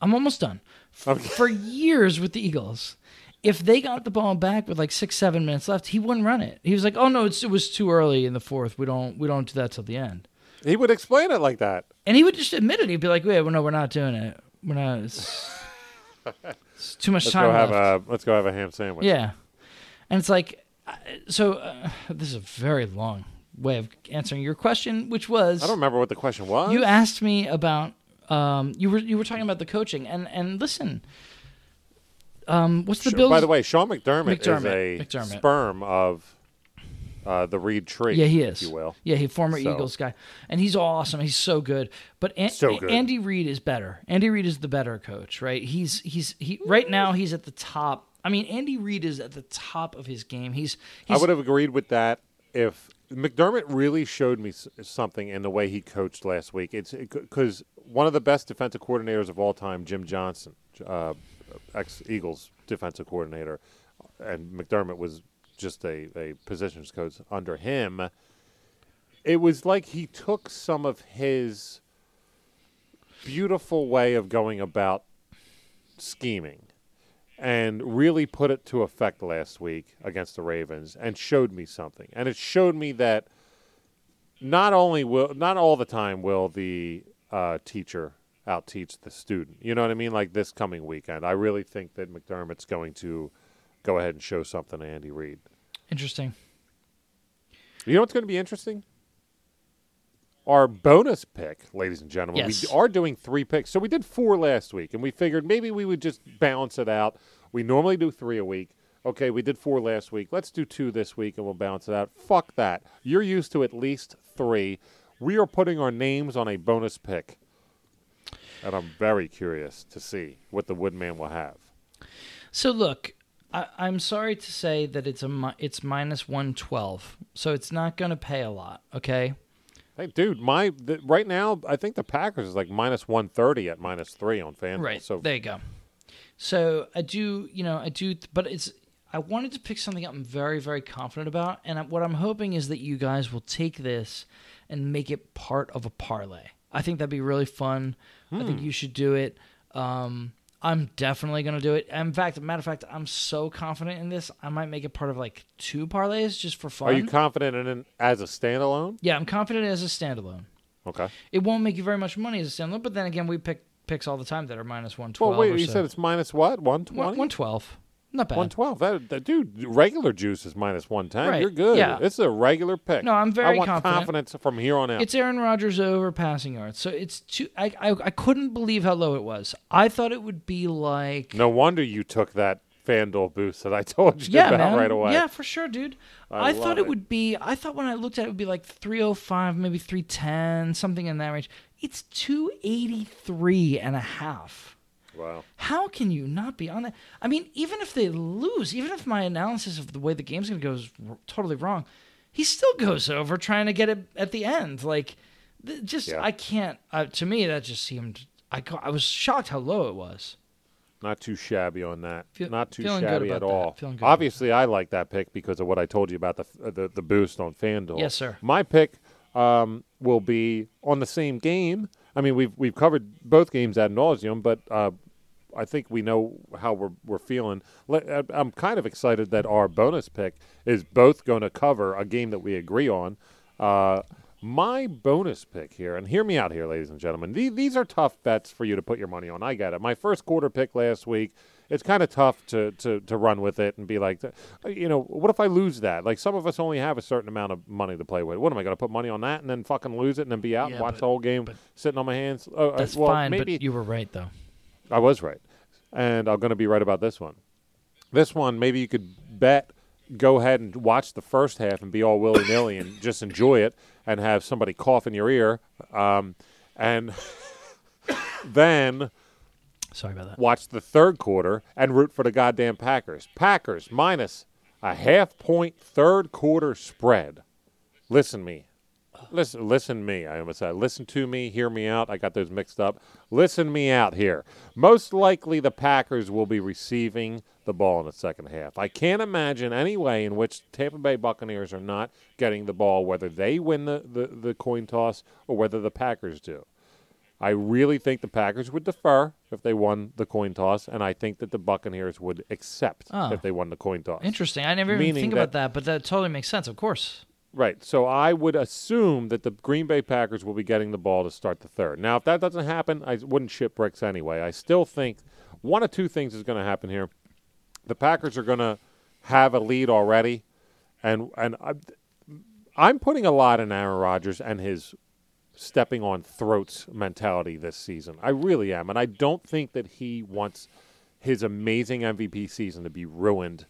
I'm almost done. Okay. For years with the Eagles, if they got the ball back with like six, seven minutes left, he wouldn't run it. He was like, "Oh no, it's it was too early in the fourth. We don't, we don't do that till the end." He would explain it like that, and he would just admit it. He'd be like, "Wait, well, no, we're not doing it. We're not. It's, it's too much let's time go have left. A, let's go have a ham sandwich." Yeah, and it's like, so uh, this is a very long way of answering your question, which was I don't remember what the question was. You asked me about um, you were you were talking about the coaching and and listen. Um, what's the bill? By the way, Sean McDermott, McDermott is a McDermott. sperm of uh, the Reid tree. Yeah, he is. you will. Yeah, he former so. Eagles guy, and he's awesome. He's so good. But An- so good. Andy Reid is better. Andy Reid is the better coach, right? He's he's he right now he's at the top. I mean, Andy Reid is at the top of his game. He's, he's I would have agreed with that if McDermott really showed me something in the way he coached last week. It's because it, one of the best defensive coordinators of all time, Jim Johnson, uh, ex Eagles defensive coordinator, and McDermott was just a, a positions coach under him. It was like he took some of his beautiful way of going about scheming and really put it to effect last week against the Ravens and showed me something. And it showed me that not only will not all the time will the uh, teacher out teach the student. You know what I mean? Like this coming weekend, I really think that McDermott's going to go ahead and show something to Andy Reid. Interesting. You know what's going to be interesting? Our bonus pick, ladies and gentlemen. Yes. We are doing three picks. So we did four last week, and we figured maybe we would just balance it out. We normally do three a week. Okay, we did four last week. Let's do two this week, and we'll balance it out. Fuck that. You're used to at least three. We are putting our names on a bonus pick and I'm very curious to see what the Woodman will have. So look, I, am sorry to say that it's a it's minus one twelve, so it's not going to pay a lot. Okay. Hey, dude, my the, right now I think the Packers is like minus one thirty at minus three on FanDuel. Right. So there you go. So I do, you know, I do, but it's. I wanted to pick something I'm very, very confident about, and what I'm hoping is that you guys will take this and make it part of a parlay. I think that'd be really fun. Hmm. I think hmm. you should do it. Um, I'm definitely gonna do it. In fact, matter of fact, I'm so confident in this. I might make it part of like two parlays just for fun. Are you confident in it as a standalone? Yeah, I'm confident as a standalone. Okay. It won't make you very much money as a standalone, but then again, we pick picks all the time that are minus one twelve. Well, wait, you so. said it's minus what? One twenty. One twelve. Not bad. One twelve. That, that, dude, regular juice is minus one ten. Right. You're good. Yeah. It's a regular pick. No, I'm very I want confident. confidence from here on out. It's Aaron Rodgers over passing yards, so it's too. I, I I couldn't believe how low it was. I thought it would be like. No wonder you took that FanDuel boost that I told you yeah, about man. right away. Yeah, for sure, dude. I, I thought it, it would be. I thought when I looked at it, it would be like 305, maybe 310, something in that range. It's 283 and a half. Wow. How can you not be on that? I mean, even if they lose, even if my analysis of the way the game's going to go is r- totally wrong, he still goes over trying to get it at the end. Like, th- just, yeah. I can't, uh, to me, that just seemed, I, I was shocked how low it was. Not too shabby on that. Feel, Not too shabby at all. Obviously, I like that pick because of what I told you about the uh, the, the boost on FanDuel. Yes, sir. My pick um, will be on the same game. I mean, we've we've covered both games ad nauseum, but uh, I think we know how we're we're feeling. I'm kind of excited that our bonus pick is both going to cover a game that we agree on. Uh, my bonus pick here, and hear me out here, ladies and gentlemen. These, these are tough bets for you to put your money on. I get it. My first quarter pick last week, it's kind of tough to, to, to run with it and be like, you know, what if I lose that? Like some of us only have a certain amount of money to play with. What am I going to put money on that and then fucking lose it and then be out yeah, and watch but, the whole game sitting on my hands? Uh, that's well, fine, maybe, but you were right though. I was right. And I'm going to be right about this one. This one, maybe you could bet, go ahead and watch the first half and be all willy nilly and just enjoy it and have somebody cough in your ear. Um, and then. Sorry about that. Watch the third quarter and root for the goddamn Packers. Packers minus a half point third quarter spread. Listen me. Listen, listen me. I almost said, listen to me, hear me out. I got those mixed up. Listen me out here. Most likely, the Packers will be receiving the ball in the second half. I can't imagine any way in which Tampa Bay Buccaneers are not getting the ball, whether they win the, the, the coin toss or whether the Packers do. I really think the Packers would defer if they won the coin toss, and I think that the Buccaneers would accept oh, if they won the coin toss. Interesting. I never even think about that, but that totally makes sense. Of course. Right. So I would assume that the Green Bay Packers will be getting the ball to start the third. Now, if that doesn't happen, I wouldn't ship bricks anyway. I still think one of two things is going to happen here. The Packers are going to have a lead already, and and I, I'm putting a lot in Aaron Rodgers and his stepping on throats mentality this season. I really am, and I don't think that he wants his amazing MVP season to be ruined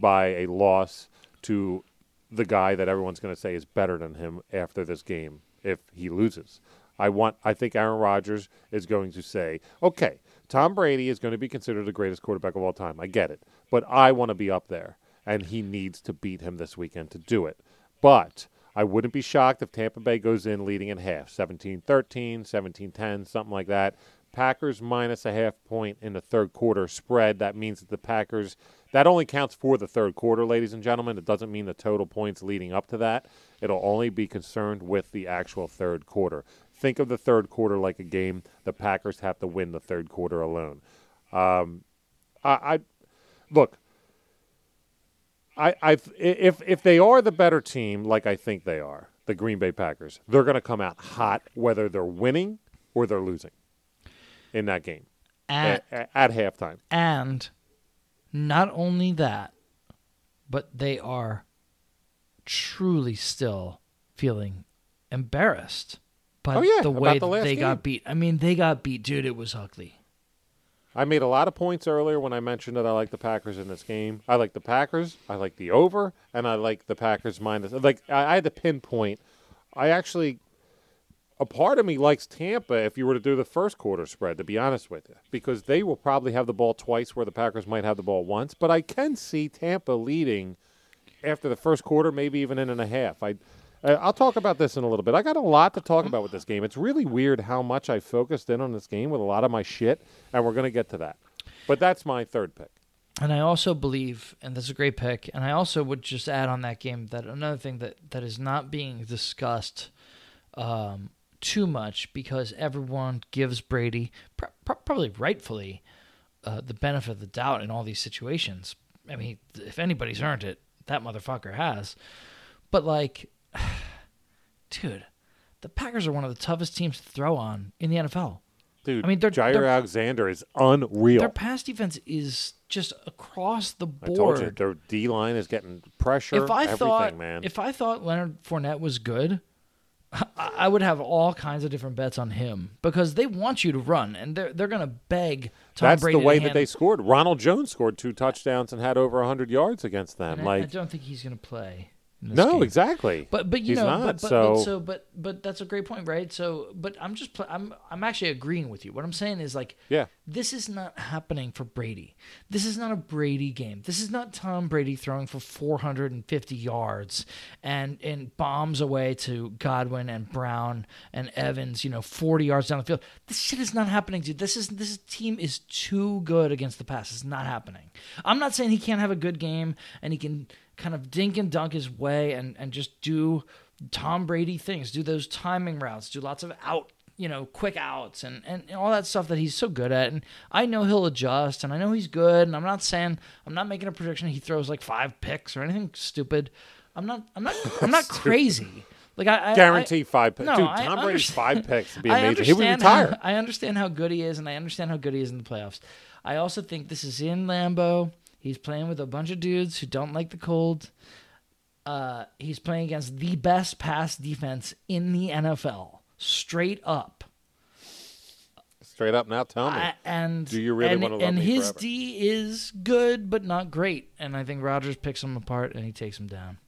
by a loss to the guy that everyone's going to say is better than him after this game if he loses. I want I think Aaron Rodgers is going to say, "Okay, Tom Brady is going to be considered the greatest quarterback of all time. I get it. But I want to be up there and he needs to beat him this weekend to do it." But I wouldn't be shocked if Tampa Bay goes in leading in half, 17-13, 17-10, something like that. Packers minus a half point in the third quarter spread. That means that the Packers that only counts for the third quarter, ladies and gentlemen. It doesn't mean the total points leading up to that. It'll only be concerned with the actual third quarter. Think of the third quarter like a game the Packers have to win the third quarter alone. Um, I, I look. I, I, if if they are the better team, like I think they are, the Green Bay Packers, they're going to come out hot, whether they're winning or they're losing in that game at, at, at halftime. And not only that, but they are truly still feeling embarrassed by oh, yeah, the way the they game. got beat. I mean, they got beat, dude. It was ugly. I made a lot of points earlier when I mentioned that I like the Packers in this game. I like the Packers, I like the over, and I like the Packers minus. Like I had to pinpoint. I actually a part of me likes Tampa if you were to do the first quarter spread, to be honest with you, because they will probably have the ball twice where the Packers might have the ball once. But I can see Tampa leading after the first quarter, maybe even in and a half. I, I'll talk about this in a little bit. I got a lot to talk about with this game. It's really weird how much I focused in on this game with a lot of my shit, and we're going to get to that. But that's my third pick. And I also believe, and that's a great pick. And I also would just add on that game that another thing that, that is not being discussed um, too much because everyone gives Brady, pr- pr- probably rightfully, uh, the benefit of the doubt in all these situations. I mean, if anybody's earned it, that motherfucker has. But like, dude, the Packers are one of the toughest teams to throw on in the NFL. Dude, I mean, Jaire they're, Alexander is unreal. Their pass defense is just across the board. I told you, their D line is getting pressure. If I thought, man. if I thought Leonard Fournette was good, I would have all kinds of different bets on him because they want you to run and they're they're going to beg Tom That's Brady the way that they scored. Ronald Jones scored two touchdowns and had over 100 yards against them. And like I, I don't think he's going to play no, game. exactly. But but you He's know, not, but, but, so... but so but but that's a great point, right? So, but I'm just pl- I'm I'm actually agreeing with you. What I'm saying is like, yeah, this is not happening for Brady. This is not a Brady game. This is not Tom Brady throwing for 450 yards and and bombs away to Godwin and Brown and Evans, you know, 40 yards down the field. This shit is not happening, dude. This is this team is too good against the pass. It's not happening. I'm not saying he can't have a good game and he can kind of dink and dunk his way and, and just do Tom Brady things, do those timing routes, do lots of out, you know, quick outs and, and, and all that stuff that he's so good at. And I know he'll adjust and I know he's good. And I'm not saying, I'm not making a prediction he throws like five picks or anything stupid. I'm not, I'm not, I'm not crazy. Like I, I guarantee I, five picks. No, Dude, Tom Brady's five picks would be amazing. He would retire. How, I understand how good he is, and I understand how good he is in the playoffs. I also think this is in Lambeau. He's playing with a bunch of dudes who don't like the cold. Uh, he's playing against the best pass defense in the NFL, straight up. Straight up, now tell me. I, and do you really and, want to And his forever? D is good, but not great. And I think Rodgers picks him apart and he takes him down.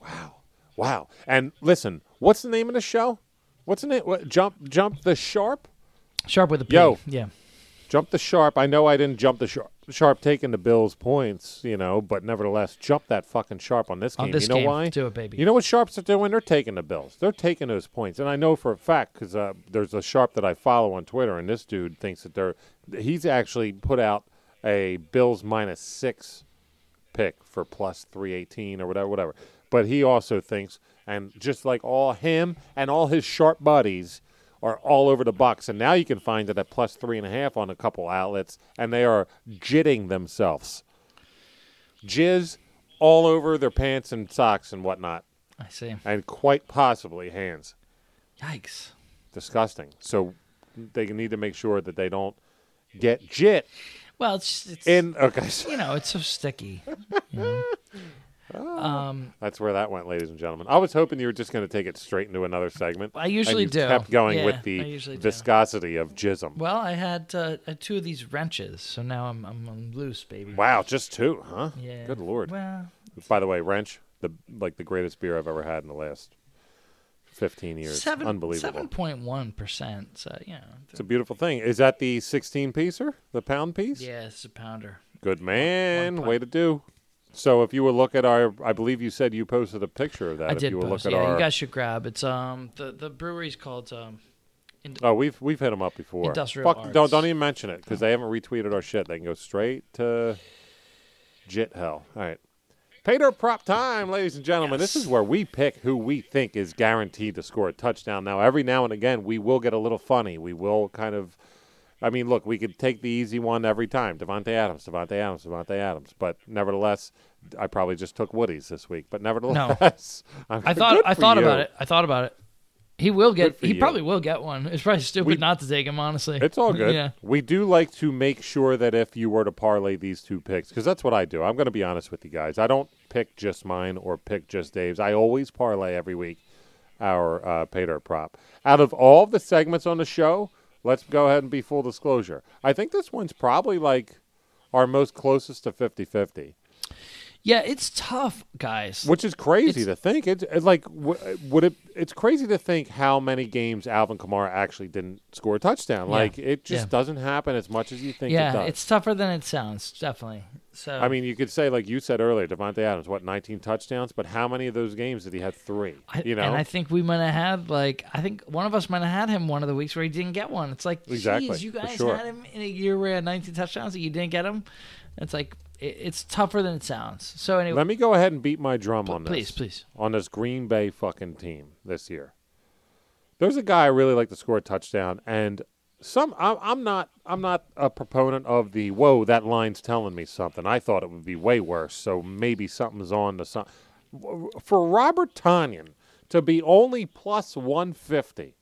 Wow, wow. And listen, what's the name of the show? What's the name? What, jump, jump the sharp. Sharp with a P. Yo. yeah. Jump the sharp. I know I didn't jump the sharp. Sharp taking the Bills points, you know, but nevertheless, jump that fucking sharp on this game. On this you know game, why? do it, baby. You know what sharps are doing? They're taking the Bills. They're taking those points, and I know for a fact because uh, there's a sharp that I follow on Twitter, and this dude thinks that they're. He's actually put out a Bills minus six pick for plus three eighteen or whatever, whatever. But he also thinks, and just like all him and all his sharp buddies are all over the Bucs, and now you can find it at plus three and a half on a couple outlets, and they are jitting themselves, jizz all over their pants and socks and whatnot, I see. and quite possibly hands. Yikes. Disgusting. So they need to make sure that they don't get jit Well, it's, it's in. Okay, so you know, it's so sticky. You know? Um, that's where that went, ladies and gentlemen. I was hoping you were just going to take it straight into another segment. I usually and you do. Kept going Yeah, with the usually do. viscosity of jism. well, I had uh, two of these wrenches, so now I'm I'm, I'm loose, baby. Wow, just two, huh? Yeah. Good lord. Well, By the way, wrench, the like the greatest beer I've ever had in the last fifteen years. seven Unbelievable. seven point one percent. So yeah. It's a beautiful thing. Is that the sixteen piecer, the pound piece? Yeah, it's a pounder. Good man. One Way to do. So if you would look at our, I believe you said you posted a picture of that. I if did you post. look at Yeah, our, you guys should grab. It's um the the brewery's called um In- oh, we've we've hit them up before. Industrial Fuck, don't don't even mention it because they haven't retweeted our shit. They can go straight to jit hell. All right. Pay dirt prop time, ladies and gentlemen. Yes. This is where we pick who we think is guaranteed to score a touchdown. Now, every now and again, we will get a little funny. We will kind of, I mean, look, we could take the easy one every time. Davante Adams, Davante Adams, Davante Adams. But nevertheless, I probably just took Woody's this week. But nevertheless, no. I thought I thought you. about it. I thought about it. He will get. He you. probably will get one. It's probably stupid we, not to take him. Honestly, it's all good. yeah. We do like to make sure that if you were to parlay these two picks, because that's what I do. I'm going to be honest with you guys. I don't pick just mine or pick just Dave's. I always parlay every week our uh, pay dirt prop. Out of all the segments on the show, let's go ahead and be full disclosure. I think this one's probably like our most closest to 50-50. Yeah, it's tough, guys. Which is crazy it's, to think. It's, it's like would it? It's crazy to think how many games Alvin Kamara actually didn't score a touchdown. Yeah, like it just yeah. doesn't happen as much as you think. Yeah, it it's tougher than it sounds. Definitely. So I mean, you could say like you said earlier, Davante Adams, what 19 touchdowns, but how many of those games did he have three? You know, and I think we might have had like I think one of us might have had him one of the weeks where he didn't get one. It's like, exactly, geez, you guys sure. had him in a year where he had 19 touchdowns and you didn't get him. It's like it's tougher than it sounds. So anyway, let me go ahead and beat my drum on this. Please, please. On this Green Bay fucking team this year. There's a guy I really like to score a touchdown, and some I'm not I'm not a proponent of the whoa that line's telling me something. I thought it would be way worse, so maybe something's on the sun. For Robert Tonyan to be only plus 150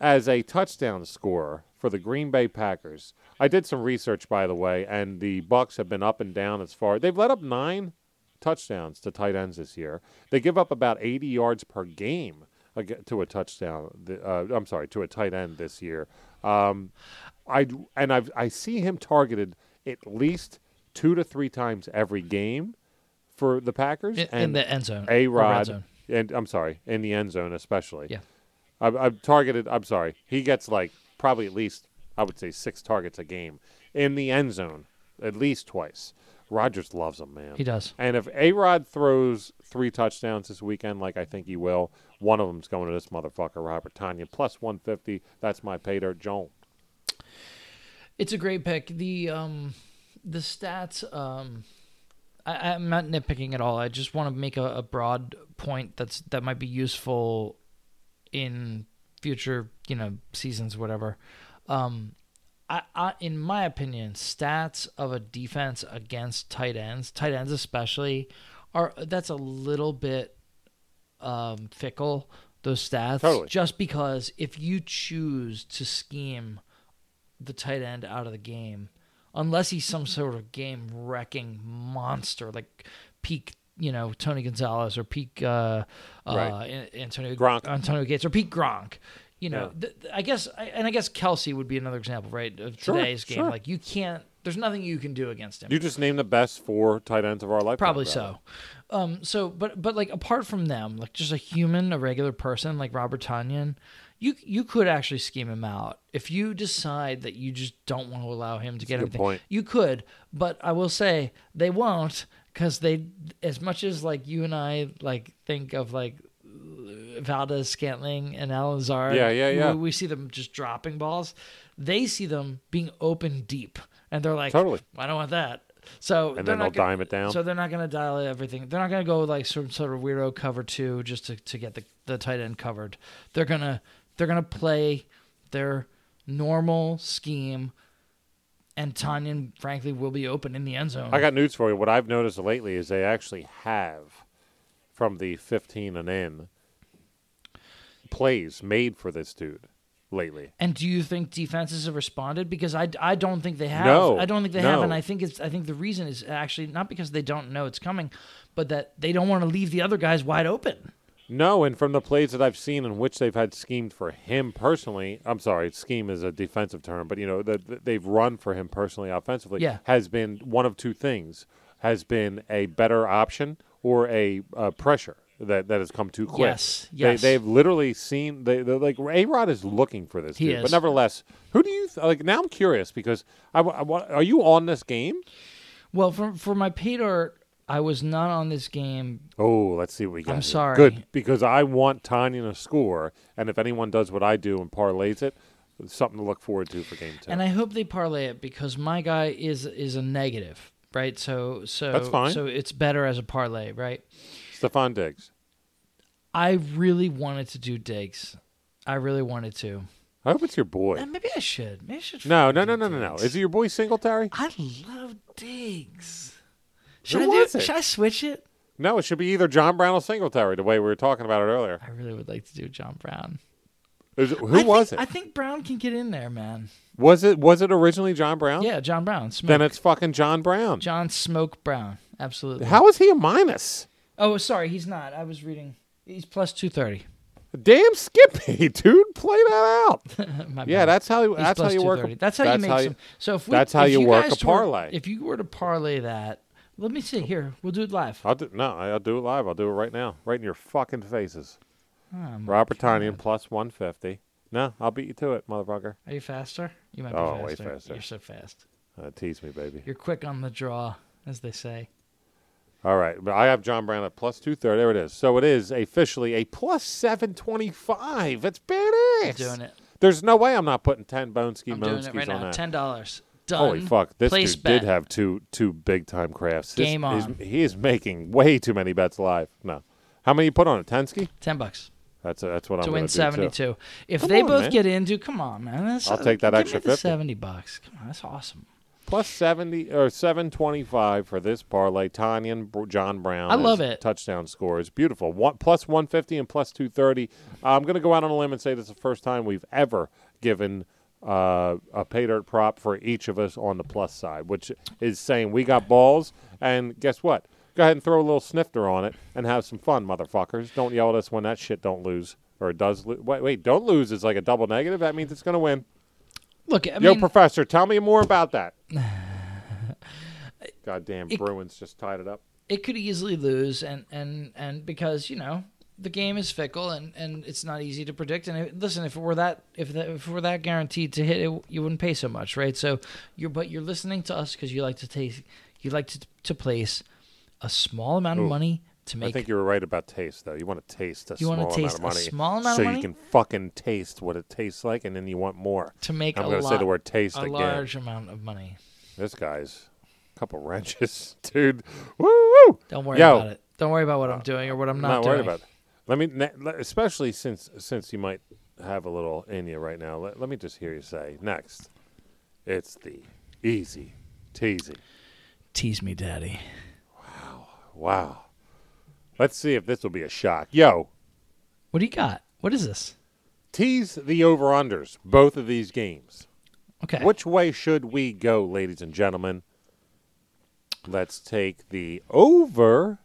as a touchdown scorer for the Green Bay Packers. I did some research, by the way, and the Bucs have been up and down as far. They've let up nine touchdowns to tight ends this year. They give up about 80 yards per game to a touchdown. Uh, I'm sorry, to a tight end this year. Um, I and I I see him targeted at least two to three times every game for the Packers in, and in the end zone. A Rod and I'm sorry, in the end zone especially. Yeah. I've, I've targeted. I'm sorry. He gets like probably at least I would say six targets a game in the end zone at least twice. Rodgers loves him, man. He does. And if A Rod throws three touchdowns this weekend, like I think he will, one of them's going to this motherfucker, Robert Tonyan, plus 150. That's my pay dirt, Joel. It's a great pick. The um, the stats. Um, I, am not nitpicking at all. I just want to make a, a broad point that's that might be useful in future, you know, seasons, whatever. Um, I, I, in my opinion, stats of a defense against tight ends, tight ends especially, are that's a little bit um, fickle. Those stats, totally. just because if you choose to scheme the tight end out of the game, unless he's some sort of game wrecking monster like peak you know Tony Gonzalez or peak uh, right. uh, Antonio Gronk. Antonio Gates or peak Gronk. You know, yeah. th- I guess, and I guess Kelce would be another example, right, of sure, today's game. Sure. Like you can't, there's nothing you can do against him. You just name the best four tight ends of our life. Probably so. Um, so, but but like apart from them, like just a human, a regular person like Robert Tonyan, you you could actually scheme him out if you decide that you just don't want to allow him to get anything. Point. You could, but I will say they won't because they, as much as like you and I like think of like Valdes-Scantling and Allen Lazard. Yeah, yeah, yeah. We, we, see them just dropping balls. They see them being open deep, and they're like, "Totally, I don't want that." So and then they'll gonna, dime it down. So they're not going to dial everything. They're not going to go like some sort of weirdo cover two just to, to get the, the tight end covered. They're gonna they're gonna play their normal scheme, and Tonyan frankly will be open in the end zone. I got news for you. What I've noticed lately is they actually have from the 15 and in plays made for this dude lately. And do you think defenses have responded? Because I, I don't think they have. No, I don't think they no. have, and I think it's I think the reason is actually not because they don't know it's coming, but that they don't want to leave the other guys wide open. No, and from the plays that I've seen in which they've had schemed for him personally, I'm sorry, scheme is a defensive term, but you know that the, they've run for him personally offensively. Yeah. has been one of two things: has been a better option or a uh, pressure that that has come too quick. Yes, yes. They, they've literally seen they they're like A Rod is looking for this he dude, is. but nevertheless, who do you th- like? Now I'm curious because I, I, are you on this game? Well, for for my pay art, I was not on this game. Oh, let's see what we got. I'm here. sorry. Good, because I want Tonyan to score, and if anyone does what I do and parlays it, something to look forward to for game two. And I hope they parlay it because my guy is is a negative, right? So so That's fine. So it's better as a parlay, right? Stefon Diggs. I really wanted to do Diggs. I really wanted to. I hope it's your boy. Uh, maybe I should. Maybe I should. No, no, no, no, no, no. Is it your boy Singletary? I love Diggs. Should Who I do? it? Should I switch it? No, it should be either John Brown or Singletary, the way we were talking about it earlier. I really would like to do John Brown. It, who I was think, it? I think Brown can get in there, man. was it was it originally John Brown? Yeah, John Brown. Smoke. Then it's fucking John Brown. John Smoke Brown. Absolutely. How is he a minus? Oh, sorry, he's not. I was reading. He's plus two thirty. Damn Skippy, dude. Play that out. Yeah, bad. that's how He's that's how you work. A, That's how you make some. So if we, that's how if you work a were- parlay. if you were to parlay that, let me see here. We'll do it live. I'll do, no, I'll do it live. I'll do it right now, right in your fucking faces. Oh, Robert. Tonyan plus one fifty. No, I'll beat you to it, motherfucker. Are you faster? You might be Oh, faster. way faster. You're so fast. Uh, tease me, baby. You're quick on the draw, as they say. All right, but I have John Brown at plus two thirty. There it is. So it is officially a plus seven twenty five. It's badass. I'm doing it. There's no way I'm not putting ten bone ski I'm doing it right on now. that. Ten dollars. Done. Holy fuck! This Place dude bet. did have two two big time crafts. This Game is- on. he is making way too many bets live. No, how many you put on a ten ski? Ten bucks That's that's what I'm to gonna win do, too. seventy-two. If Come they on, both man. get into, come on, man. That's, I'll take that give extra me the 50. Seventy bucks. Come on, that's awesome. Plus seventy or seven twenty five for this parlay. Tonyan and Br- John Brown. I love it. Touchdown scores. Beautiful. One plus one fifty and plus two thirty. I'm going to go out on a limb and say this is the first time we've ever given uh, a pay dirt prop for each of us on the plus side, which is saying we got balls. And guess what? Go ahead and throw a little snifter on it and have some fun, motherfuckers. Don't yell at us when that shit don't lose or it does. Lo- wait, wait, don't lose is like a double negative. That means it's going to win. Look, I Yo, mean, professor, tell me more about that. Goddamn Bruins just tied it up. it could easily lose, and and and because you know the game is fickle and and it's not easy to predict. And it, listen, if it were that if that, if it were that guaranteed to hit, it, you wouldn't pay so much, right? So you're but you're listening to us because you like to taste, you like to to place a small amount of Ooh. money to I think you were right about taste, though. You want to taste a You small taste amount a of money, small amount so of you can fucking taste what it tastes like, and then you want more. to make I'm a going to say the word taste again. a again. large amount of money. This guy's a couple wrenches, dude. Woo woo. Don't worry Yo. about it. Don't worry about what I'm doing or what I'm not, not, doing. worried about. It. Let me, especially since since you might have a little in you right now. Let, let me just hear you say next. It's the easy teasy. Tease me, daddy. Wow! Wow. Let's see if this will be a shock. Yo, What do you got? What is this? tease the over unders. Both of these games. Okay. Which way should we go, ladies and gentlemen? Let's take the over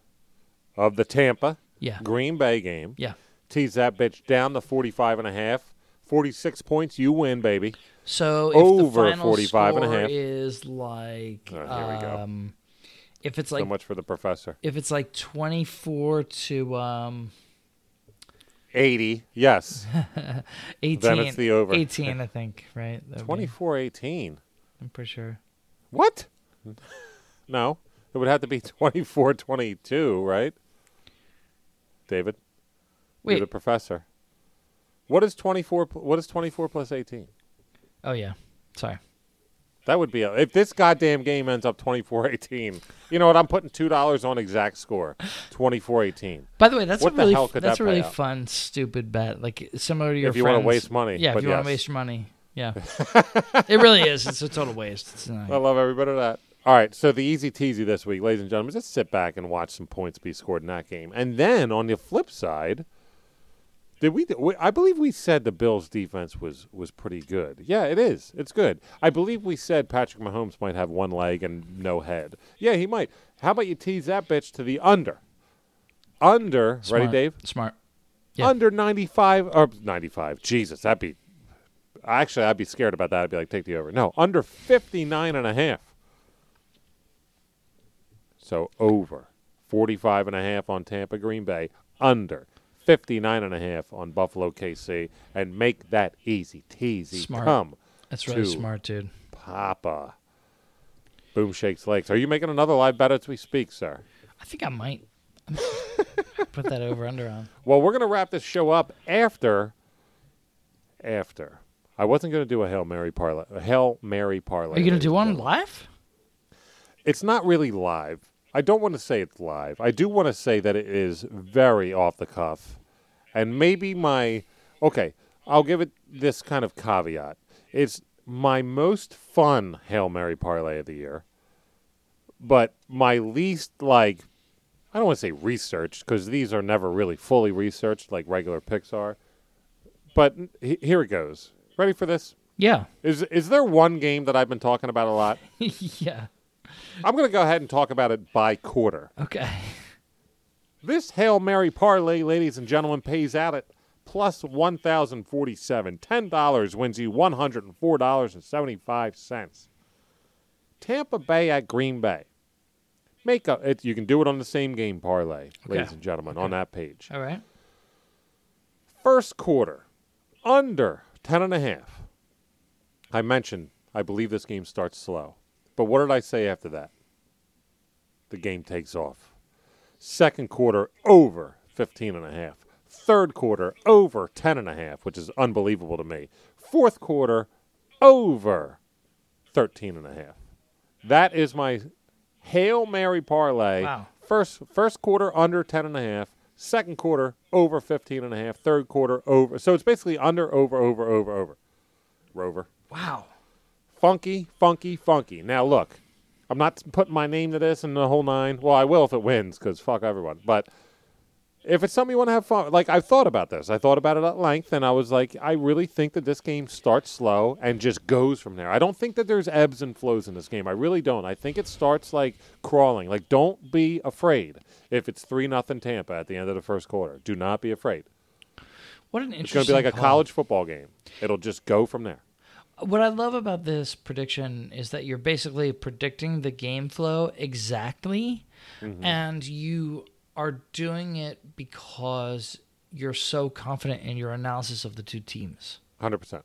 of the Tampa Yeah. Green Bay game. Yeah. Tease that bitch down to 45 and a half. 46 points, you win, baby. So if Over the final 45 and a half. is like Oh, here we go. Um, if it's like so much for the professor. if it's like 24 to um 80, yes. 18 Then it's the over. 18 I think, right? That would be- 24 18. I'm pretty sure. What? no. It would have to be 24 22, right? David? You're the professor. What is twenty four? What is twenty four plus plus 18? Oh yeah. Sorry. That would be a, if this goddamn game ends up 24-18. You know what? I'm putting $2 on exact score. 24-18. By the way, that's What a the really hell could that's that a really out? fun stupid bet. Like similar to your If you wanna waste money, Yeah, if you want to waste your money. Yeah. it really is. It's a total waste. I love every bit of that. All right, so the easy teasy this week, ladies and gentlemen, just sit back and watch some points be scored in that game. And then on the flip side, did we, we? I believe we said the Bills' defense was was pretty good. Yeah, it is. It's good. I believe we said Patrick Mahomes might have one leg and no head. Yeah, he might. How about you tease that bitch to the under? Under, ready, Dave? Smart. Yeah. Under 95 or 95. Jesus, that'd be Actually, I'd be scared about that. I'd be like, take the over. No, under 59 and a half. So over 45 and a half on Tampa Green Bay, under 59 and a half on Buffalo KC and make that easy teasy Smart. come That's really smart, dude. Papa. Boom shakes legs. Are you making another live bet as we speak, sir? I think I might put that over under on. Well, we're gonna wrap this show up after. After, I wasn't gonna do a hail mary parlay. A hail mary parlay. Are you gonna do one live? It's not really live. I don't want to say it's live. I do want to say that it is very off the cuff, and maybe my okay. I'll give it this kind of caveat. It's my most fun hail mary parlay of the year, but my least like I don't want to say researched because these are never really fully researched like regular picks are. But h- here it goes. Ready for this? Yeah. Is is there one game that I've been talking about a lot? yeah. I'm going to go ahead and talk about it by quarter. Okay. This Hail Mary parlay, ladies and gentlemen, pays out at plus 1047 $10 wins you $104.75. Tampa Bay at Green Bay. Make a, it, you can do it on the same game parlay, okay. ladies and gentlemen, okay. on that page. All right. First quarter, under 10 and a half. I mentioned I believe this game starts slow. But what did I say after that? The game takes off. Second quarter over 15 and a half. Third quarter over 10 and a half, which is unbelievable to me. Fourth quarter over 13 and a half. That is my Hail Mary parlay. Wow. First first quarter under 10 and a half, second quarter over 15 and a half, third quarter over. So it's basically under over over over over. Rover. Wow. Funky, funky, funky. Now look, I'm not putting my name to this and the whole nine. Well, I will if it wins because fuck everyone. But if it's something you want to have fun, like I've thought about this. I thought about it at length, and I was like, I really think that this game starts slow and just goes from there. I don't think that there's ebbs and flows in this game. I really don't. I think it starts like crawling. Like, don't be afraid if it's three nothing Tampa at the end of the first quarter. Do not be afraid. What an interesting. It's going to be like a college football game. It'll just go from there what I love about this prediction is that you're basically predicting the game flow exactly, mm-hmm. and you are doing it because you're so confident in your analysis of the two teams. Hundred percent,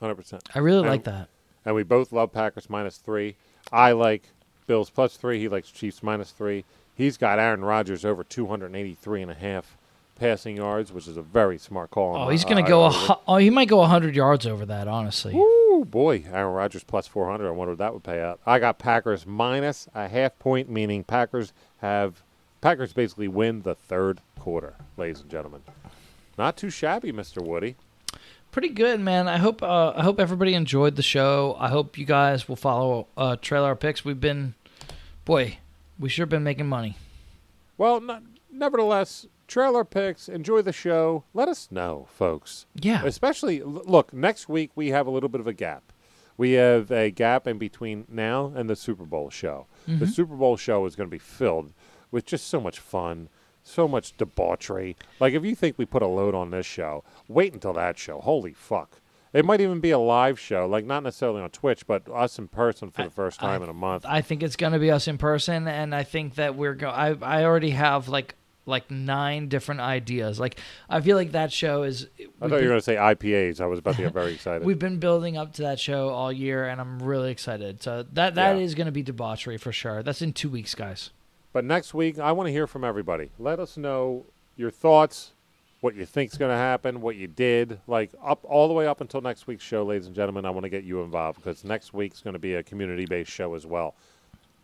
hundred percent. I really and, like that. And we both love Packers minus three. I like Bills plus three. He likes Chiefs minus three. He's got Aaron Rodgers over 283 and a half passing yards, which is a very smart call. Oh, he's going to go. A, oh, he might go hundred yards over that. Honestly. Woo, boy, Aaron Rodgers plus four hundred. I wonder what that would pay out. I got Packers minus a half point, meaning Packers have Packers basically win the third quarter, ladies and gentlemen. Not too shabby, Mister Woody. Pretty good, man. I hope uh, I hope everybody enjoyed the show. I hope you guys will follow uh, Trail Our Picks. We've been, boy, we sure been making money. Well, not, nevertheless, trailer picks. Enjoy the show. Let us know, folks. Yeah. Especially, look, next week we have a little bit of a gap. We have a gap in between now and the Super Bowl show. Mm-hmm. The Super Bowl show is going to be filled with just so much fun, so much debauchery. Like, if you think we put a load on this show, wait until that show. Holy fuck. It might even be a live show, like not necessarily on Twitch, but us in person for the first time I, in a month. I think it's going to be us in person, and I think that we're going. I I already have like like nine different ideas. Like I feel like that show is. I thought you were going to say IPAs. I was about to get very excited. we've been building up to that show all year, and I'm really excited. So that that yeah. is going to be debauchery for sure. That's in two weeks, guys. But next week, I want to hear from everybody. Let us know your thoughts, what you think is going to happen, what you did, like up all the way up until next week's show, ladies and gentlemen. I want to get you involved because next week's going to be a community-based show as well.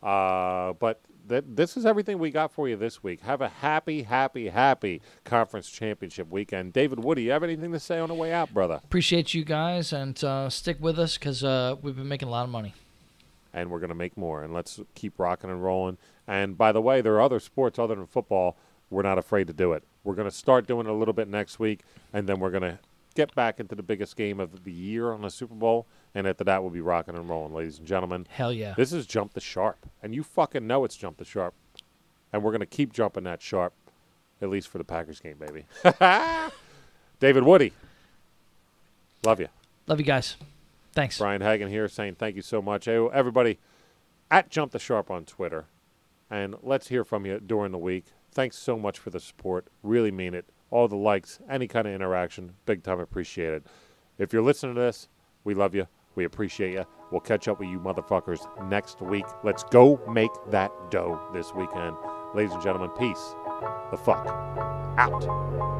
Uh, but that this is everything we got for you this week. Have a happy, happy, happy conference championship weekend. David Woody, you have anything to say on the way out, brother? Appreciate you guys and uh, stick with us because uh, we've been making a lot of money. And we're going to make more. And let's keep rocking and rolling. And by the way, there are other sports other than football. We're not afraid to do it. We're going to start doing it a little bit next week, and then we're going to get back into the biggest game of the year on the Super Bowl and after that, we'll be rocking and rolling, ladies and gentlemen. Hell yeah. This is Jump the Sharp. And you fucking know it's Jump the Sharp. And we're going to keep jumping that sharp, at least for the Packers game, baby. David Woody. Love you. Love you guys. Thanks. Brian Hagan here saying thank you so much. Hey, everybody, at Jump the Sharp on Twitter. And let's hear from you during the week. Thanks so much for the support. Really mean it. All the likes, any kind of interaction, big time appreciated. If you're listening to this, we love you. We appreciate you. We'll catch up with you motherfuckers next week. Let's go make that dough this weekend. Ladies and gentlemen, peace the fuck out.